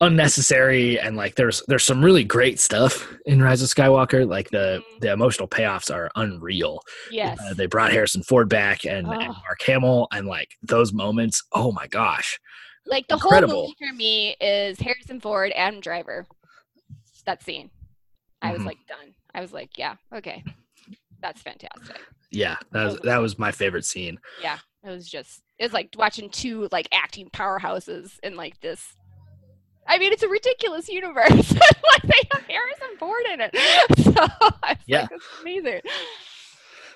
A: unnecessary, and like there's there's some really great stuff in Rise of Skywalker. Like the
B: Mhm.
A: the emotional payoffs are unreal.
B: Yes.
A: Uh, they brought Harrison Ford back and, and
B: Oh.
A: Mark Hamill, and like those moments. Oh my gosh,
B: like the
A: incredible.
B: whole movie for me is Harrison Ford, Adam Driver. That scene. I was
A: Mhm.
B: like done. I was like, yeah, okay. That's fantastic.
A: yeah, that was that was my favorite scene.
B: Yeah. It was just it was like watching two like acting powerhouses in like this I mean, it's a ridiculous universe. like they have Harrison Ford in it. So
A: Yeah.
B: like, it's amazing.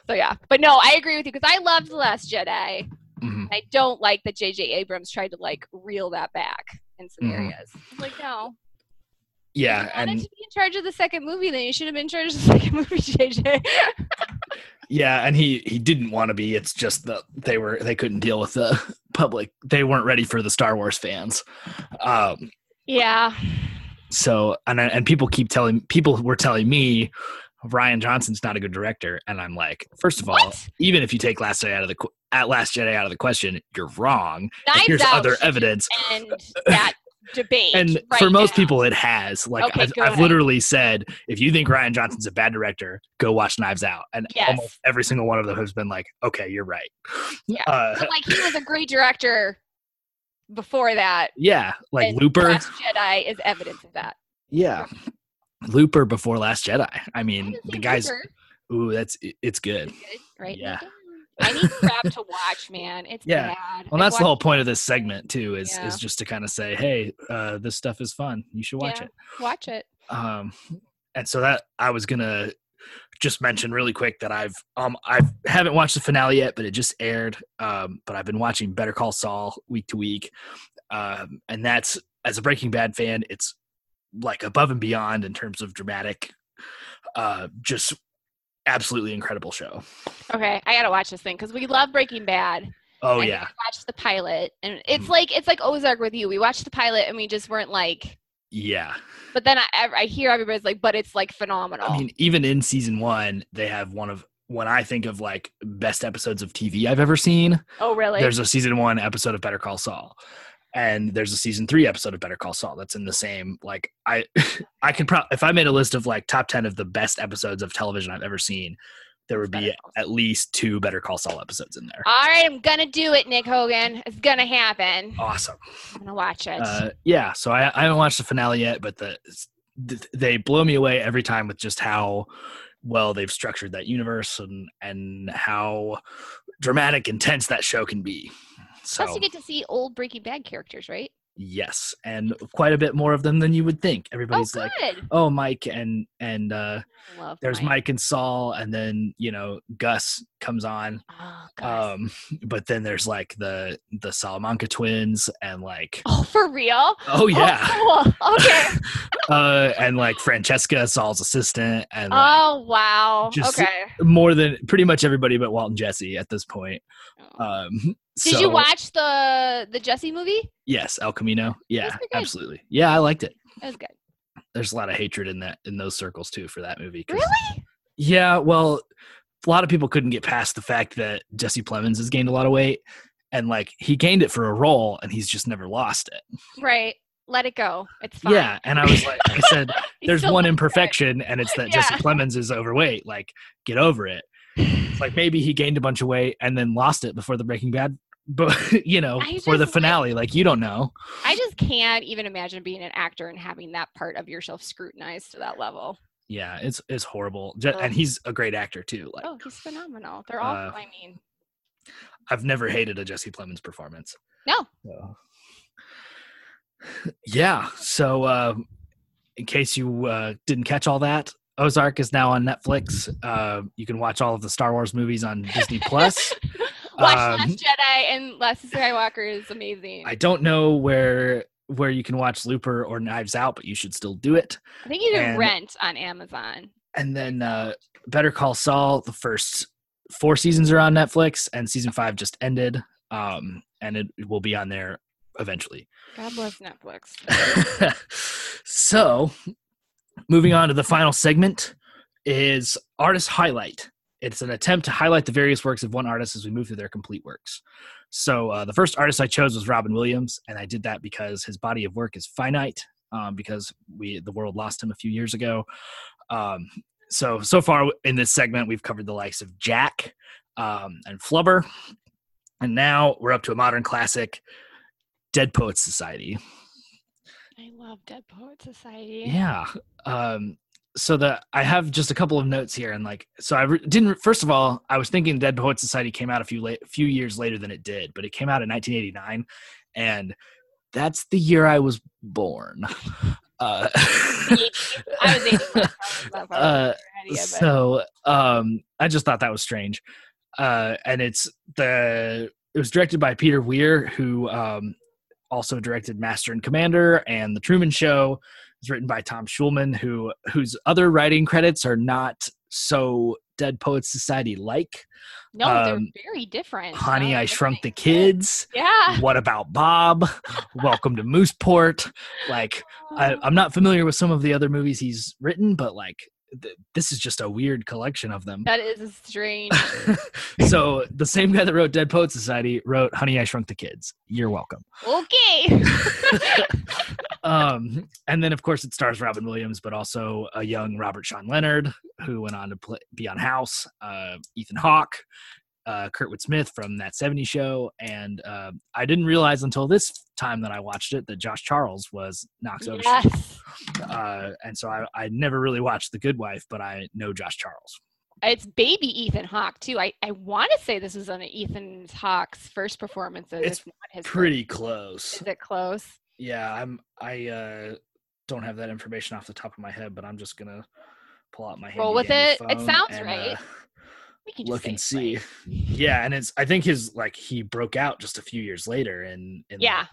B: So yeah, but no, I agree with you because I loved the Last Jedi.
A: Mhm.
B: I don't like that J.J. Abrams tried to like reel that back in some
A: Mhm.
B: areas. Like, no,
A: Yeah,
B: if you wanted
A: and
B: to be in charge of the second movie, then you should have been in charge of the second movie, J.J.
A: Yeah, and he he didn't want to be. It's just that they were they couldn't deal with the public. They weren't ready for the Star Wars fans. Um,
B: yeah,
A: so and and people keep telling people were telling me Rian Johnson's not a good director, and I'm like, first of all,
B: What?
A: even if you take Last Jedi out of the at Last Jedi out of the question, you're wrong.
B: Knives
A: here's
B: Out
A: other evidence.
B: and that debate.
A: And
B: right
A: for most
B: now.
A: people, it has. Like
B: Okay,
A: I've, I've literally said, if you think Rian Johnson's a bad director, go watch Knives Out. And
B: Yes.
A: almost every single one of them has been like, okay, you're right.
B: Yeah.
A: Uh,
B: But, like he was a great director before that.
A: yeah, like
B: and
A: Looper.
B: Last Jedi is evidence of that.
A: Yeah. Looper before Last Jedi. I
B: I
A: mean,
B: haven't
A: the guys,
B: Looper.
A: ooh, that's it's good.
B: Good, right?
A: Yeah.
B: I need crap to watch, man. It's
A: Yeah.
B: bad.
A: Well, that's the whole point of this segment too. Is
B: Yeah.
A: is just to kind of say, hey, uh, this stuff is fun. You should watch
B: Yeah.
A: it.
B: Watch it.
A: Um, and so that I was gonna just mention really quick that I've um I haven't watched the finale yet, but it just aired. Um, but I've been watching Better Call Saul week to week, um, and that's as a Breaking Bad fan, it's like above and beyond in terms of dramatic. Uh, just absolutely incredible show.
B: Okay, I gotta watch this thing because we love Breaking Bad.
A: Oh
B: and
A: yeah,
B: watched the pilot, and it's
A: Mhm.
B: like it's like Ozark with you. We watched the pilot, and we just weren't like.
A: yeah.
B: But then I, I hear everybody's like, but it's like phenomenal.
A: I mean, even in season one, they have one of when I think of like best episodes of TV I've ever seen.
B: oh really?
A: There's a season one episode of Better Call Saul, and there's a season three episode of Better Call Saul that's in the same. Like I, I can probably if I made a list of like top ten of the best episodes of television I've ever seen, there would be at least two Better Call Saul episodes in there.
B: All right, I'm gonna do it, Nick Hogan. It's gonna happen.
A: Awesome.
B: I'm gonna watch it.
A: Uh, yeah, so I, I haven't watched the finale yet, but the they blow me away every time with just how well they've structured that universe and and how dramatic, intense that show can be. So
B: Plus, you get to see old Breaking Bad characters, right?
A: yes, and quite a bit more of them than you would think. Everybody's
B: oh,
A: like, oh, Mike and and uh, there's
B: Mike.
A: Mike and Saul, and then you know Gus comes on.
B: Oh.
A: Um, but then there's like the the Salamanca twins and like
B: oh, for real?
A: oh yeah.
B: Oh, cool. Okay.
A: uh, and like Francesca, Saul's assistant, and like,
B: oh, wow.
A: just-
B: okay.
A: more than pretty much everybody but Walt and Jesse at this point.
B: Oh.
A: Um,
B: Did
A: so-
B: you watch the the Jesse movie?
A: Yes, El Camino. Yeah, absolutely. Yeah, I liked it.
B: It was good.
A: There's a lot of hatred in that in those circles too for that movie.
B: Really?
A: Yeah, well, a lot of people couldn't get past the fact that Jesse Plemons has gained a lot of weight, and like he gained it for a role, and he's just never lost it.
B: Right. Let it go. It's fine.
A: Yeah, and I was like, I said, there's one imperfection, and it's that Jesse
B: Yeah.
A: Plemons is overweight. Like, get over it. It's like maybe he gained a bunch of weight and then lost it before the Breaking Bad, but you know,
B: I
A: for the
B: just,
A: finale. Like, you don't know.
B: I just can't even imagine being an actor and having that part of yourself scrutinized to that level.
A: Yeah, it's it's horrible.
B: Ugh.
A: and he's a great actor too. Like,
B: Oh, he's phenomenal. They're all.
A: Uh,
B: I mean,
A: I've never hated a Jesse Plemons performance.
B: No.
A: So- Yeah. So, uh, in case you uh, didn't catch all that, Ozark is now on Netflix. Uh, you can watch all of the Star Wars movies on Disney Plus.
B: watch
A: um,
B: Last Jedi and Last Skywalker is amazing.
A: I don't know where where you can watch Looper or Knives Out, but you should still do it.
B: I think you can
A: And-
B: rent on Amazon.
A: And then uh, Better Call Saul, the first four seasons are on Netflix, and season five just ended, um, and it will be on there eventually.
B: God bless Netflix.
A: so, moving on to the final segment is artist highlight. It's an attempt to highlight the various works of one artist as we move through their complete works. So, uh, the first artist I chose was Robin Williams, and I did that because his body of work is finite. Um, because we the world lost him a few years ago. Um, so so far in this segment, we've covered the likes of Jack um, and Flubber, and now we're up to a modern classic, Dead Poets Society.
B: I love Dead Poet Society.
A: Yeah. Um, so the I have just a couple of notes here, and like, so I re- didn't. First of all, I was thinking Dead Poet Society came out a few late, few years later than it did, but it came out in 1989, and that's the year I was born. Uh,
B: I was 81. so I was not far
A: Uh,
B: ahead of you, but-
A: so um i just thought that was strange uh and it's the it was directed by peter weir who um also directed master and commander and the truman show. It's written by tom schulman who whose other writing credits are not so dead poets society like.
B: No, they're
A: um,
B: very different.
A: honey i shrunk the kids.
B: Yeah.
A: what about bob? Welcome to mooseport. Like I, I'm not familiar with some of the other movies he's written, but like th- this is just a weird collection of them.
B: that is strange.
A: so the same guy that wrote Dead Poet Society wrote Honey I Shrunk the Kids. You're welcome.
B: okay.
A: um, and then of course it stars Robin Williams, but also a young Robert Sean Leonard who went on to play, be on House, uh, Ethan Hawke, uh, Kurtwood Smith from that 70s show, and uh, I didn't realize until this time that I watched it that Josh Charles was Knox
B: yes.
A: uh, and so I, I never really watched The Good Wife, but I know Josh Charles.
B: It's baby Ethan Hawke too. I, I want to say this was on Ethan Hawke's first performance.
A: It's Pretty
B: first.
A: close.
B: Is it close?
A: Yeah, I'm. I uh, don't have that information off the top of my head, but I'm just gonna pull out my
B: Roll with it. It sounds
A: and,
B: right.
A: uh,
B: We can just
A: look and see.
B: right.
A: Yeah, and it's. I think his like he broke out just a few years later in in
B: Yeah.
A: like,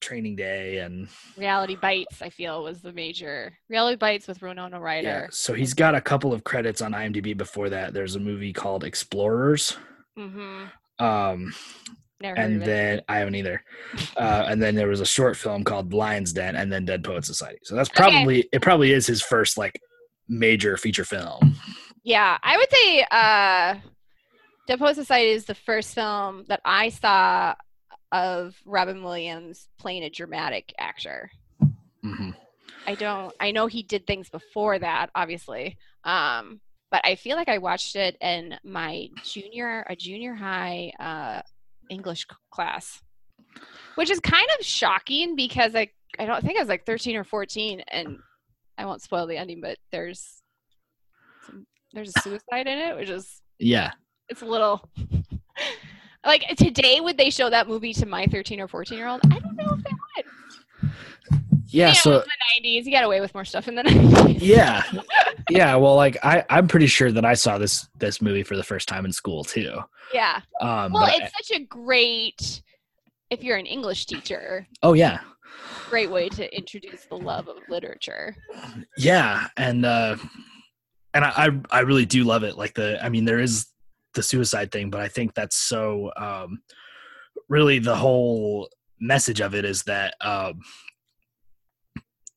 A: Training Day and
B: Reality Bites, I feel, was the major Reality Bites with Winona
A: yeah.
B: Ryder.
A: So he's got a couple of credits on IMDb before that. There's a movie called Explorers.
B: Mm-hmm.
A: Um,
B: Never
A: and then I haven't either. Uh, and then there was a short film called Lion's Den, and then Dead Poet Society. So that's probably it. Probably is his first like major feature film.
B: Yeah, I would say uh, Dead Poet Society is the first film that I saw of Robin Williams playing a dramatic actor.
A: hmm
B: I don't. I know he did things before that, obviously, um, but I feel like I watched it in my junior, a junior high uh, English class, which is kind of shocking because I I don't think I was like thirteen or fourteen, and I won't spoil the ending, but there's there's a suicide in it, which is
A: Yeah,
B: it's a little like today would they show that movie to my 13 or 14 year old i don't know if they would.
A: Yeah.
B: You know,
A: So
B: in the 90s you got away with more stuff in the 90s
A: yeah, yeah. Well, like I, I'm pretty sure that I saw this this movie for the first time in school too.
B: yeah.
A: Um,
B: well
A: but I-
B: it's such a great if you're an english teacher
A: oh yeah,
B: great way to introduce the love of literature.
A: Yeah, and uh, and I, I I really do love it. Like the, I mean, there is the suicide thing, but I think that's so um, really the whole message of it is that um,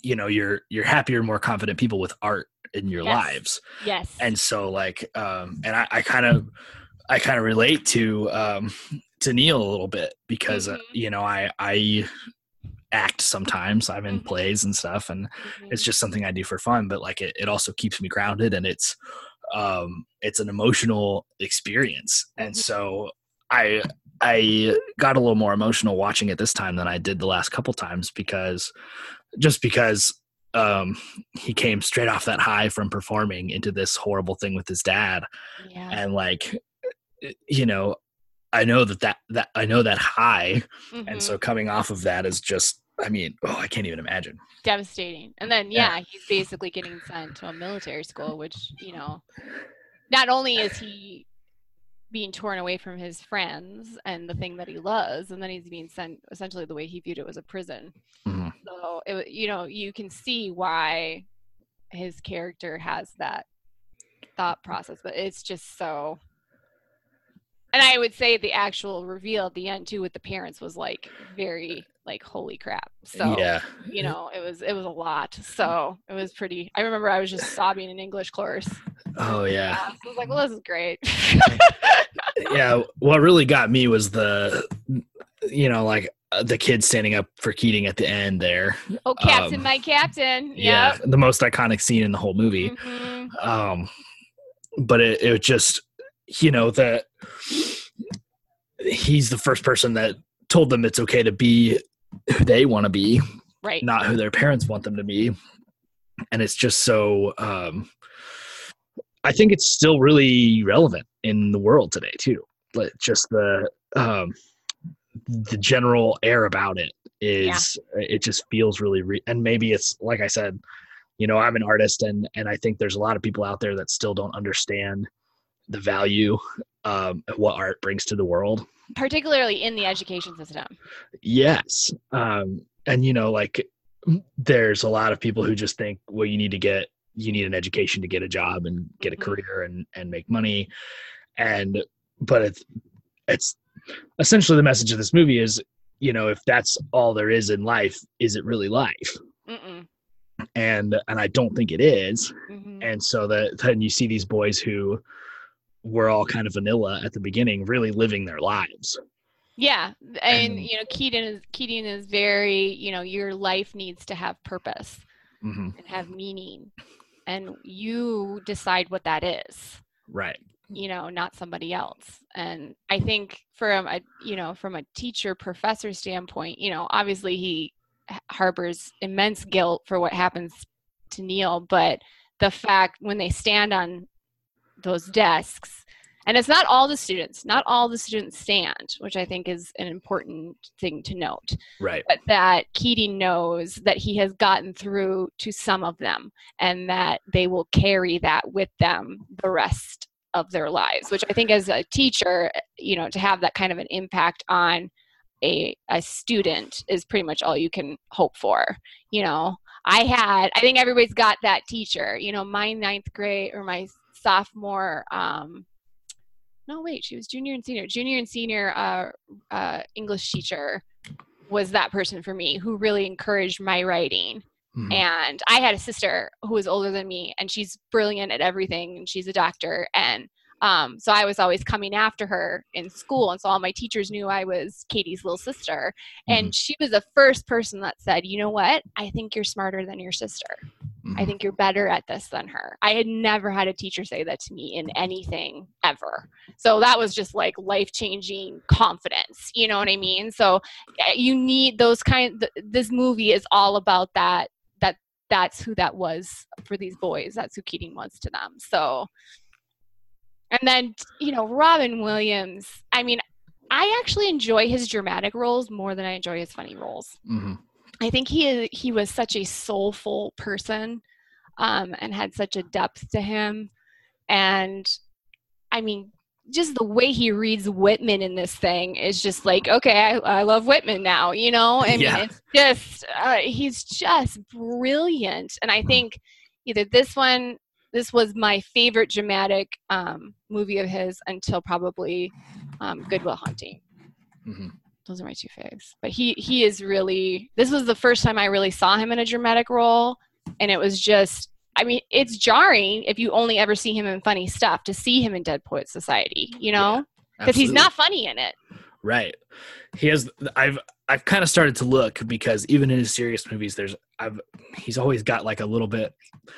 A: you know you're you're happier, more confident people with art in your
B: Yes.
A: lives.
B: yes
A: and so like um and i I kind of i kind of relate to um to neil a little bit because uh,
B: Mhm.
A: you know i i act sometimes i'm in
B: Mhm.
A: plays and stuff and
B: Mhm.
A: it's just something i do for fun but like it, it also keeps me grounded and it's um it's an emotional experience and
B: Mhm.
A: so i i got a little more emotional watching it this time than i did the last couple times because just because um he came straight off that high from performing into this horrible thing with his dad
B: yeah
A: and like you know i know that that that i know that high and
B: Mhm.
A: so coming off of that is just i mean oh i can't even imagine
B: devastating and then
A: Yeah.
B: yeah he's basically getting sent to a military school which you know not only is he being torn away from his friends and the thing that he loves and then he's being sent essentially the way he viewed it was a prison
A: Mhm.
B: So it, you know, you can see why his character has that thought process, but it's just so. And I would say the actual reveal at the end too with the parents was like very like holy crap. So
A: yeah.
B: you know, it was it was a lot. So it was pretty. I remember I was just sobbing in English course.
A: Oh yeah.
B: I was like, well, this is great.
A: yeah what really got me was the you know like uh, the kid standing up for keating at the end there
B: oh, Captain,
A: Um,
B: my Captain.
A: yeah the most iconic scene in the whole movie
B: Mhm.
A: um but it, it just you know that he's the first person that told them it's okay to be who they want to be
B: Right.
A: not who their parents want them to be. And it's just so um i think it's still really relevant in the world today too. Like just the um the general air about it is it just feels really re- and maybe it's like i said you know i'm an artist and and i think there's a lot of people out there that still don't understand the value um what art brings to the world
B: Particularly in the education system.
A: Yes. Um, and you know, like there's a lot of people who just think, well, you need to get you need an education to get a job and get a
B: Mhm.
A: career and and make money. And but it's it's essentially the message of this movie is, you know, if that's all there is in life, is it really life?
B: Mm-mm.
A: And and I don't think it is.
B: Mhm.
A: And so that then you see these boys who were all kind of vanilla at the beginning, really living their lives.
B: Yeah, and,
A: And-
B: you know, Keating is Keating is very, you know, your life needs to have purpose
A: hmm
B: and have meaning, and you decide what that is.
A: Right.
B: You know, not somebody else. And I think from a, you know, from a teacher professor standpoint, you know, obviously he harbors immense guilt for what happens to Neil, but the fact when they stand on those desks. And it's not all the students not all the students stand which i think is an important thing to note.
A: Right.
B: but that keating knows that he has gotten through to some of them and that they will carry that with them the rest of their lives which i think as a teacher you know to have that kind of an impact on a, a student is pretty much all you can hope for you know. I had i think everybody's got that teacher you know my ninth grade or my sophomore um no wait she was junior and senior. Junior and senior uh, uh, english teacher was that person for me who really encouraged my writing.
A: Mhm.
B: and i had a sister who was older than me and she's brilliant at everything and she's a doctor. And um, so i was always coming after her in school and so all my teachers knew i was katie's little sister and she was the first person that said you know what i think you're smarter than your sister I
A: Mhm.
B: think you're better at this than her. I had never had a teacher say that to me in anything ever. So that was just like life changing confidence. You know what I mean? So uh, you need those kind. Th- this movie is all about that. That that's who that was for these boys. That's who Keating was to them. So, and then you know Robin Williams. I mean, I actually enjoy his dramatic roles more than I enjoy his funny roles.
A: Mhm.
B: I think he he was such a soulful person, um, and had such a depth to him, and I mean, just the way he reads Whitman in this thing is just like, okay, I, I love Whitman now, you know. I mean,
A: Yeah.
B: it's just uh, he's just brilliant, and I think either this one, this was my favorite dramatic um, movie of his until probably um, Good Will Hunting
A: Mhm.
B: those are my two faves. But he he is really this was the first time I really saw him in a dramatic role and it was just I mean, it's jarring if you only ever see him in funny stuff to see him in Dead Poet Society, you know? Because he's not funny in it.
A: Right. He has. I've I've kind of started to look because even in his serious movies, there's I've he's always got like a little bit.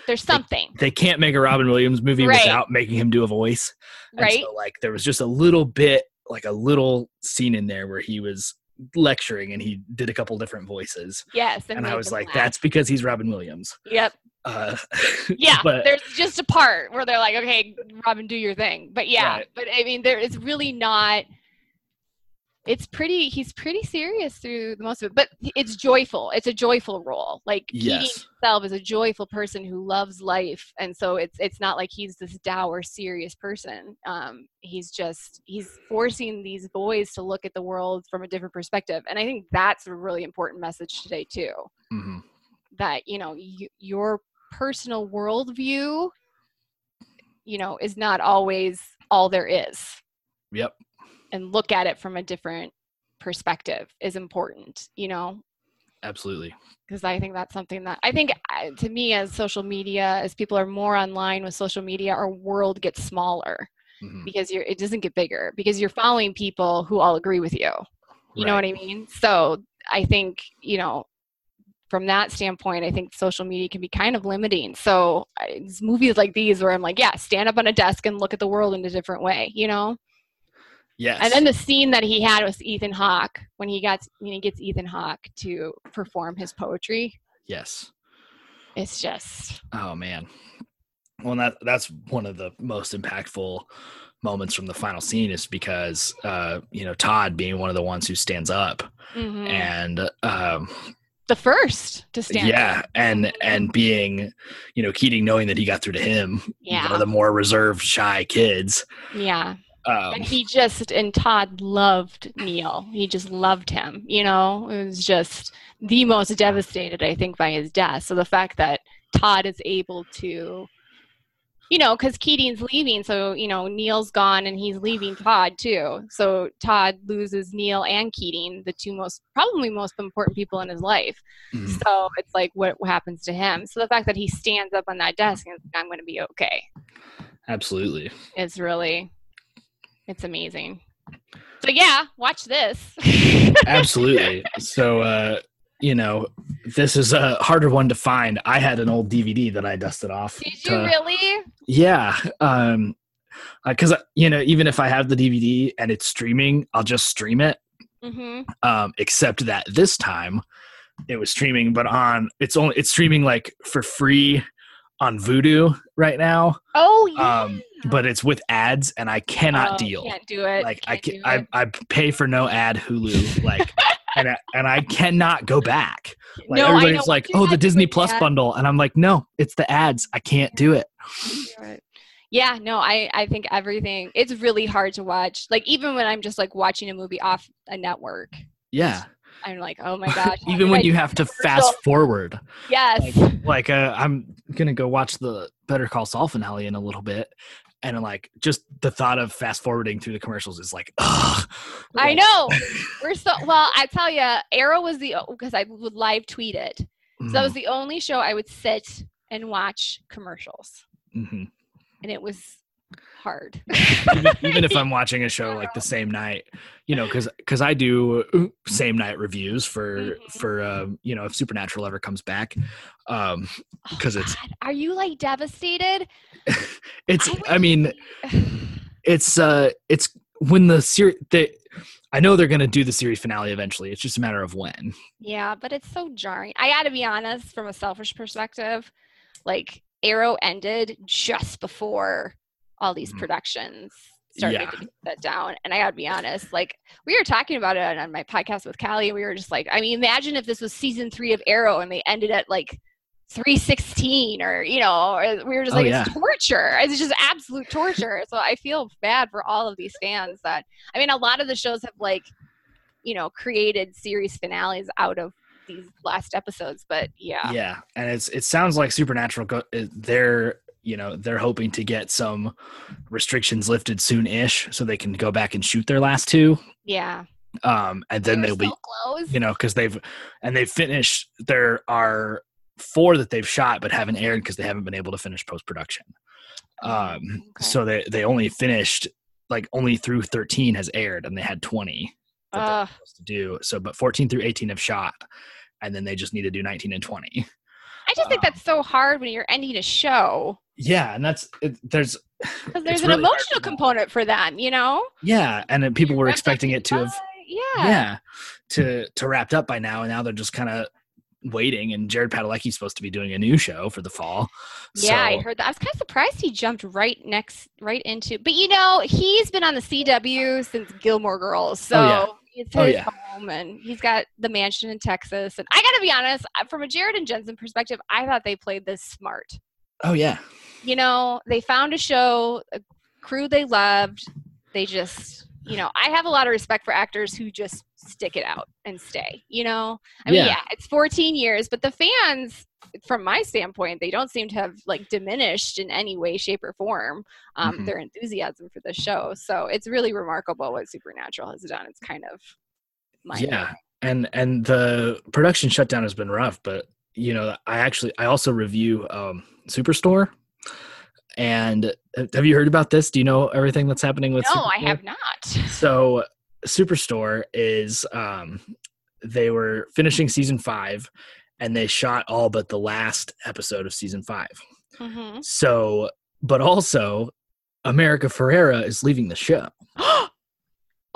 B: There's something,
A: They can't make a Robin Williams movie
B: Right.
A: without making him do a voice. And
B: right?
A: So, like there was just a little bit, like a little scene in there where he was lecturing and he did a couple different voices,
B: yes.
A: and I was like,
B: laugh.
A: that's because he's Robin Williams.
B: Yep.
A: Uh,
B: Yeah.
A: but
B: there's just a part where they're like, okay, Robin, do your thing. But yeah,
A: Right.
B: but I mean, there is really not. It's pretty he's pretty serious through the most of it but it's joyful it's a joyful role like
A: Yes.
B: Keating himself is a joyful person who loves life and so it's it's not like he's this dour serious person um he's just he's forcing these boys to look at the world from a different perspective and i think that's a really important message today too
A: hmm
B: that you know y- your personal worldview you know is not always all there is
A: Yep.
B: And look at it from a different perspective is important you know?
A: Absolutely.
B: because i think that's something that i think to me as social media as people are more online with social media our world gets smaller
A: Mhm.
B: because you're it doesn't get bigger because you're following people who all agree with you. You know what i mean? So i think you know from that standpoint i think social media can be kind of limiting. So I- it's movies like these where i'm like yeah stand up on a desk and look at the world in a different way you know
A: Yes.
B: and then the scene that he had with Ethan Hawke when he got when he gets Ethan Hawke to perform his poetry,
A: yes.
B: it's just
A: Oh man. Well, that that's one of the most impactful moments from the final scene is because uh, you know Todd being one of the ones who stands up
B: mhm.
A: and um,
B: the first to stand.
A: yeah,
B: up.
A: and and being you know Keating knowing that he got through to him,
B: Yeah.
A: one of the more reserved, shy kids.
B: yeah,
A: Um,
B: and he just and Todd loved Neil. He just loved him. You know, it was just the most devastated, I think, by his death. So the fact that Todd is able to. You know, because Keating's leaving, so you know Neil's gone, and he's leaving Todd too. So Todd loses Neil and Keating, the two most probably most important people in his life.
A: mhm.
B: So it's like what, what happens to him. So the fact that he stands up on that desk and I'm going to be okay
A: Absolutely.
B: is really, it's amazing. So yeah, watch this.
A: Absolutely. so, uh, you know, this is a harder one to find. I had an old DVD that I dusted off.
B: Did
A: to-
B: you really?
A: Yeah. Um, because you know, even if I have the DVD and it's streaming, I'll just stream it.
B: hmm
A: Um, except that this time, it was streaming, but on it's only it's streaming like for free on Vudu right now.
B: Oh yeah.
A: Um, but it's with ads, and I cannot
B: Oh,
A: deal.
B: Can't do it.
A: like I
B: can't
A: can
B: do
A: I,
B: it.
A: I pay for no ad Hulu like and I, and I cannot go back. Like
B: No, I
A: everybody's like, "Oh, the Disney Plus
B: that.
A: bundle." And I'm like, "No, it's the ads. I can't do it."
B: do it. Yeah, no, I I think everything. It's really hard to watch. Like even when I'm just like watching a movie off a network,
A: Yeah.
B: I'm like, oh my gosh.
A: Even when
B: I
A: you have to fast forward.
B: Yes.
A: Like uh, I'm going to go watch the Better Call Saul finale in a little bit and like just the thought of fast forwarding through the commercials is like, ugh.
B: I know. We're so well. I tell you, Arrow was the because I would live tweet it. So that was the only show I would sit and watch commercials,
A: Mhm.
B: and it was hard.
A: even, even if I'm watching a show like the same night, you know, because because I do uh, same night reviews for
B: Mhm.
A: for um, you know if Supernatural ever comes back, um,
B: Oh,
A: 'Cause it's-
B: God. Are you like devastated?
A: it's
B: would
A: I mean it's uh it's when the series they I know they're gonna do the series finale eventually. It's just a matter of when.
B: yeah, but it's so jarring. I got to be honest, from a selfish perspective, like Arrow ended just before all these
A: Mhm.
B: productions started
A: Yeah.
B: to get set down. And I got to be honest, like we were talking about it on my podcast with Callie, and we were just like, I mean, imagine if this was season three of Arrow and they ended at like 316 or you know or we were just
A: Oh,
B: like
A: yeah.
B: it's torture it's just absolute torture so i feel bad for all of these fans that i mean a lot of the shows have like you know created series finales out of these last episodes but yeah
A: Yeah, and it's it sounds like Supernatural. Go, they're you know they're hoping to get some restrictions lifted soon-ish, so they can go back and shoot their last two.
B: yeah.
A: Um, and then
B: They
A: they'll
B: were
A: be
B: close.
A: you know because they've and they've finished there are four that they've shot but haven't aired because they haven't been able to finish post-production.
B: Oh,
A: um
B: okay.
A: so they they only finished like only through 13 has aired and they had 20 that they're supposed to do. So but 14 through 18 have shot and then they just need to do 19 and 20
B: i just think
A: um,
B: that's so hard when you're ending a show
A: yeah and that's it, there's
B: because there's an
A: really
B: emotional component for them you know
A: yeah and then people were expecting it to have
B: yeah
A: yeah to to wrapped up by now and now they're just kind of waiting and jared padalecki's supposed to be doing a new show for the fall
B: Yeah, I heard that. I was kind of surprised he jumped right next, right into. But you know, he's been on the CW since Gilmore Girls, so
A: Oh, yeah.
B: It's
A: Oh,
B: his
A: yeah.
B: home, and he's got the mansion in Texas. And I got to be honest, from a Jared and Jensen perspective, I thought they played this smart.
A: Oh yeah.
B: You know, they found a show, a crew they loved. They just, you know, I have a lot of respect for actors who just stick it out and stay. You know, I mean,
A: Yeah.
B: yeah, it's 14 years, but the fans, from my standpoint, they don't seem to have like diminished in any way, shape, or form um,
A: Mhm.
B: their enthusiasm for the show. So it's really remarkable what Supernatural has done. It's kind of
A: Yeah. And and the production shutdown has been rough, but you know, I actually I also review um Superstore. And have you heard about this? Do you know everything that's happening with
B: No, I have not.
A: So Superstore is um they were finishing season 5 and they shot all but the last episode of season 5.
B: hmm
A: So but also America Ferrera is leaving the show.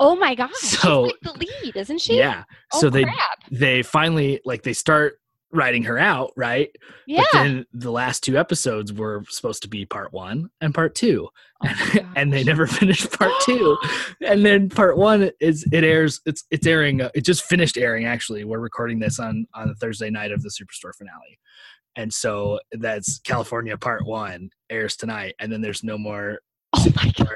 B: oh my gosh.
A: So-
B: she's like the lead, isn't she?
A: Yeah.
B: Oh,
A: so they
B: crap.
A: they finally like they start writing her out, right?
B: Yeah.
A: But then the last two episodes were supposed to be part one and part two.
B: Oh my
A: and they never finished part two. and then part one is it airs it's it's airing uh, it just finished airing actually. We're recording this on on the Thursday night of the Superstore finale. And so that's California part one airs tonight, and then there's no more
B: Oh my god.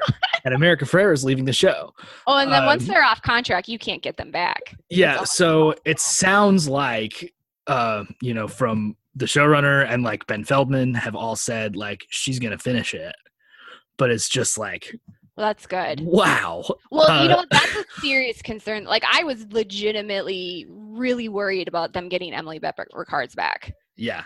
A: and America Ferrera is leaving the show.
B: Oh, and then once
A: Um,
B: they're off contract, you can't get them back.
A: Yeah, so it sounds like uh, you know, from the showrunner and like Ben Feldman have all said like she's gonna finish it. But it's just like
B: Well, that's good.
A: wow.
B: Well, you
A: Uh,
B: know, that's a serious concern. Like, I was legitimately really worried about them getting Emily Bett Rickards back.
A: Yeah.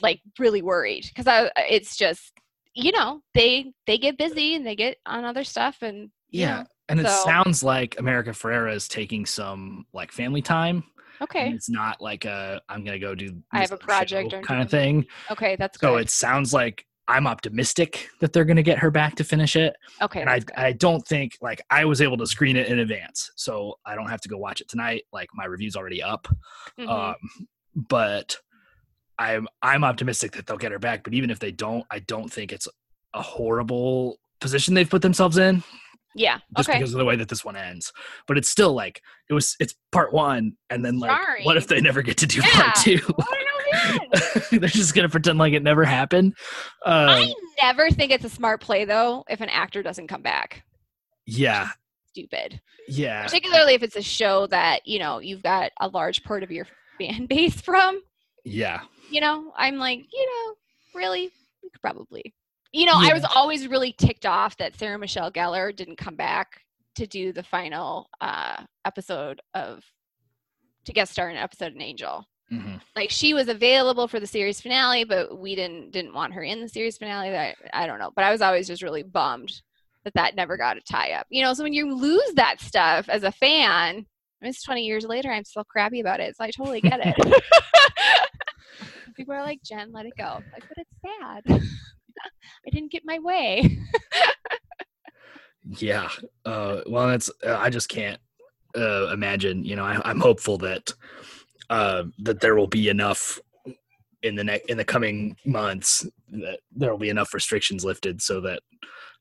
B: Like, really worried because I, it's just, you know, they they get busy and they get on other stuff, and
A: Yeah.
B: know,
A: And it
B: so-
A: sounds like America Ferrera is taking some like family time. And
B: okay,
A: it's not like a I'm gonna go do
B: I have a project or
A: kind of thing.
B: okay, that's good.
A: So
B: good.
A: it sounds like I'm optimistic that they're gonna get her back to finish it.
B: okay,
A: and I,
B: good.
A: I don't think like I was able to screen it in advance, so I don't have to go watch it tonight. Like my review's already up,
B: Mhm.
A: um, but I'm I'm optimistic that they'll get her back. But even if they don't, I don't think it's a horrible position they've put themselves in
B: yeah,
A: just
B: okay.
A: because of the way that this one ends. But it's still like it was. It's part one, and then like, what if they never get to do
B: Yeah.
A: part two?
B: What do you mean?
A: They're just gonna pretend like it never happened. Uh,
B: I never think it's a smart play though if an actor doesn't come back.
A: yeah,
B: Stupid.
A: yeah,
B: particularly if it's a show that you know you've got a large part of your fan base from
A: yeah.
B: you know i'm like you know really we could probably you know i was always really ticked off that sarah michelle gellar didn't come back to do the final uh episode of to guest star in an episode in angel.
A: Hmm
B: like she was available for the series finale but we didn't didn't want her in the series finale. That i don't know. But i was always just really bummed that that never got a tie up. You know so when you lose that stuff as a fan I mean, it's 20 years later i'm still crabby about it so i totally get it. People are like jen let it go. Like but it's sad i didn't get my way
A: Yeah. Uh, well, that's uh, I just can't uh, imagine. You know, I, I'm hopeful that uh, that there will be enough in the next in the coming months that there will be enough restrictions lifted so that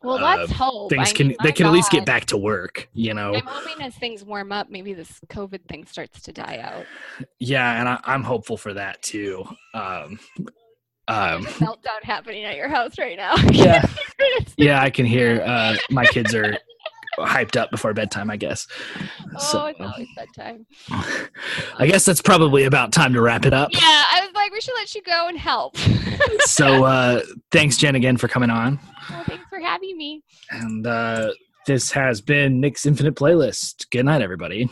B: well
A: Uh,
B: let's hope
A: things
B: I
A: can
B: mean,
A: they can at least get back to work. You know.
B: i'm hoping as things warm up maybe this covid thing starts to die out
A: Yeah, and I, I'm hopeful for that too. Um, um,
B: meltdown happening at your house right now
A: yeah, yeah, I can hear uh, my kids are hyped up before bedtime. I guess.
B: Oh,
A: So,
B: it's always bedtime.
A: I guess that's probably about time to wrap it up.
B: Yeah, I was like, we should let you go and help.
A: So uh, thanks, Jen, again for coming on.
B: well, thanks for having me.
A: And uh, this has been Nick's Infinite Playlist. Good night, everybody.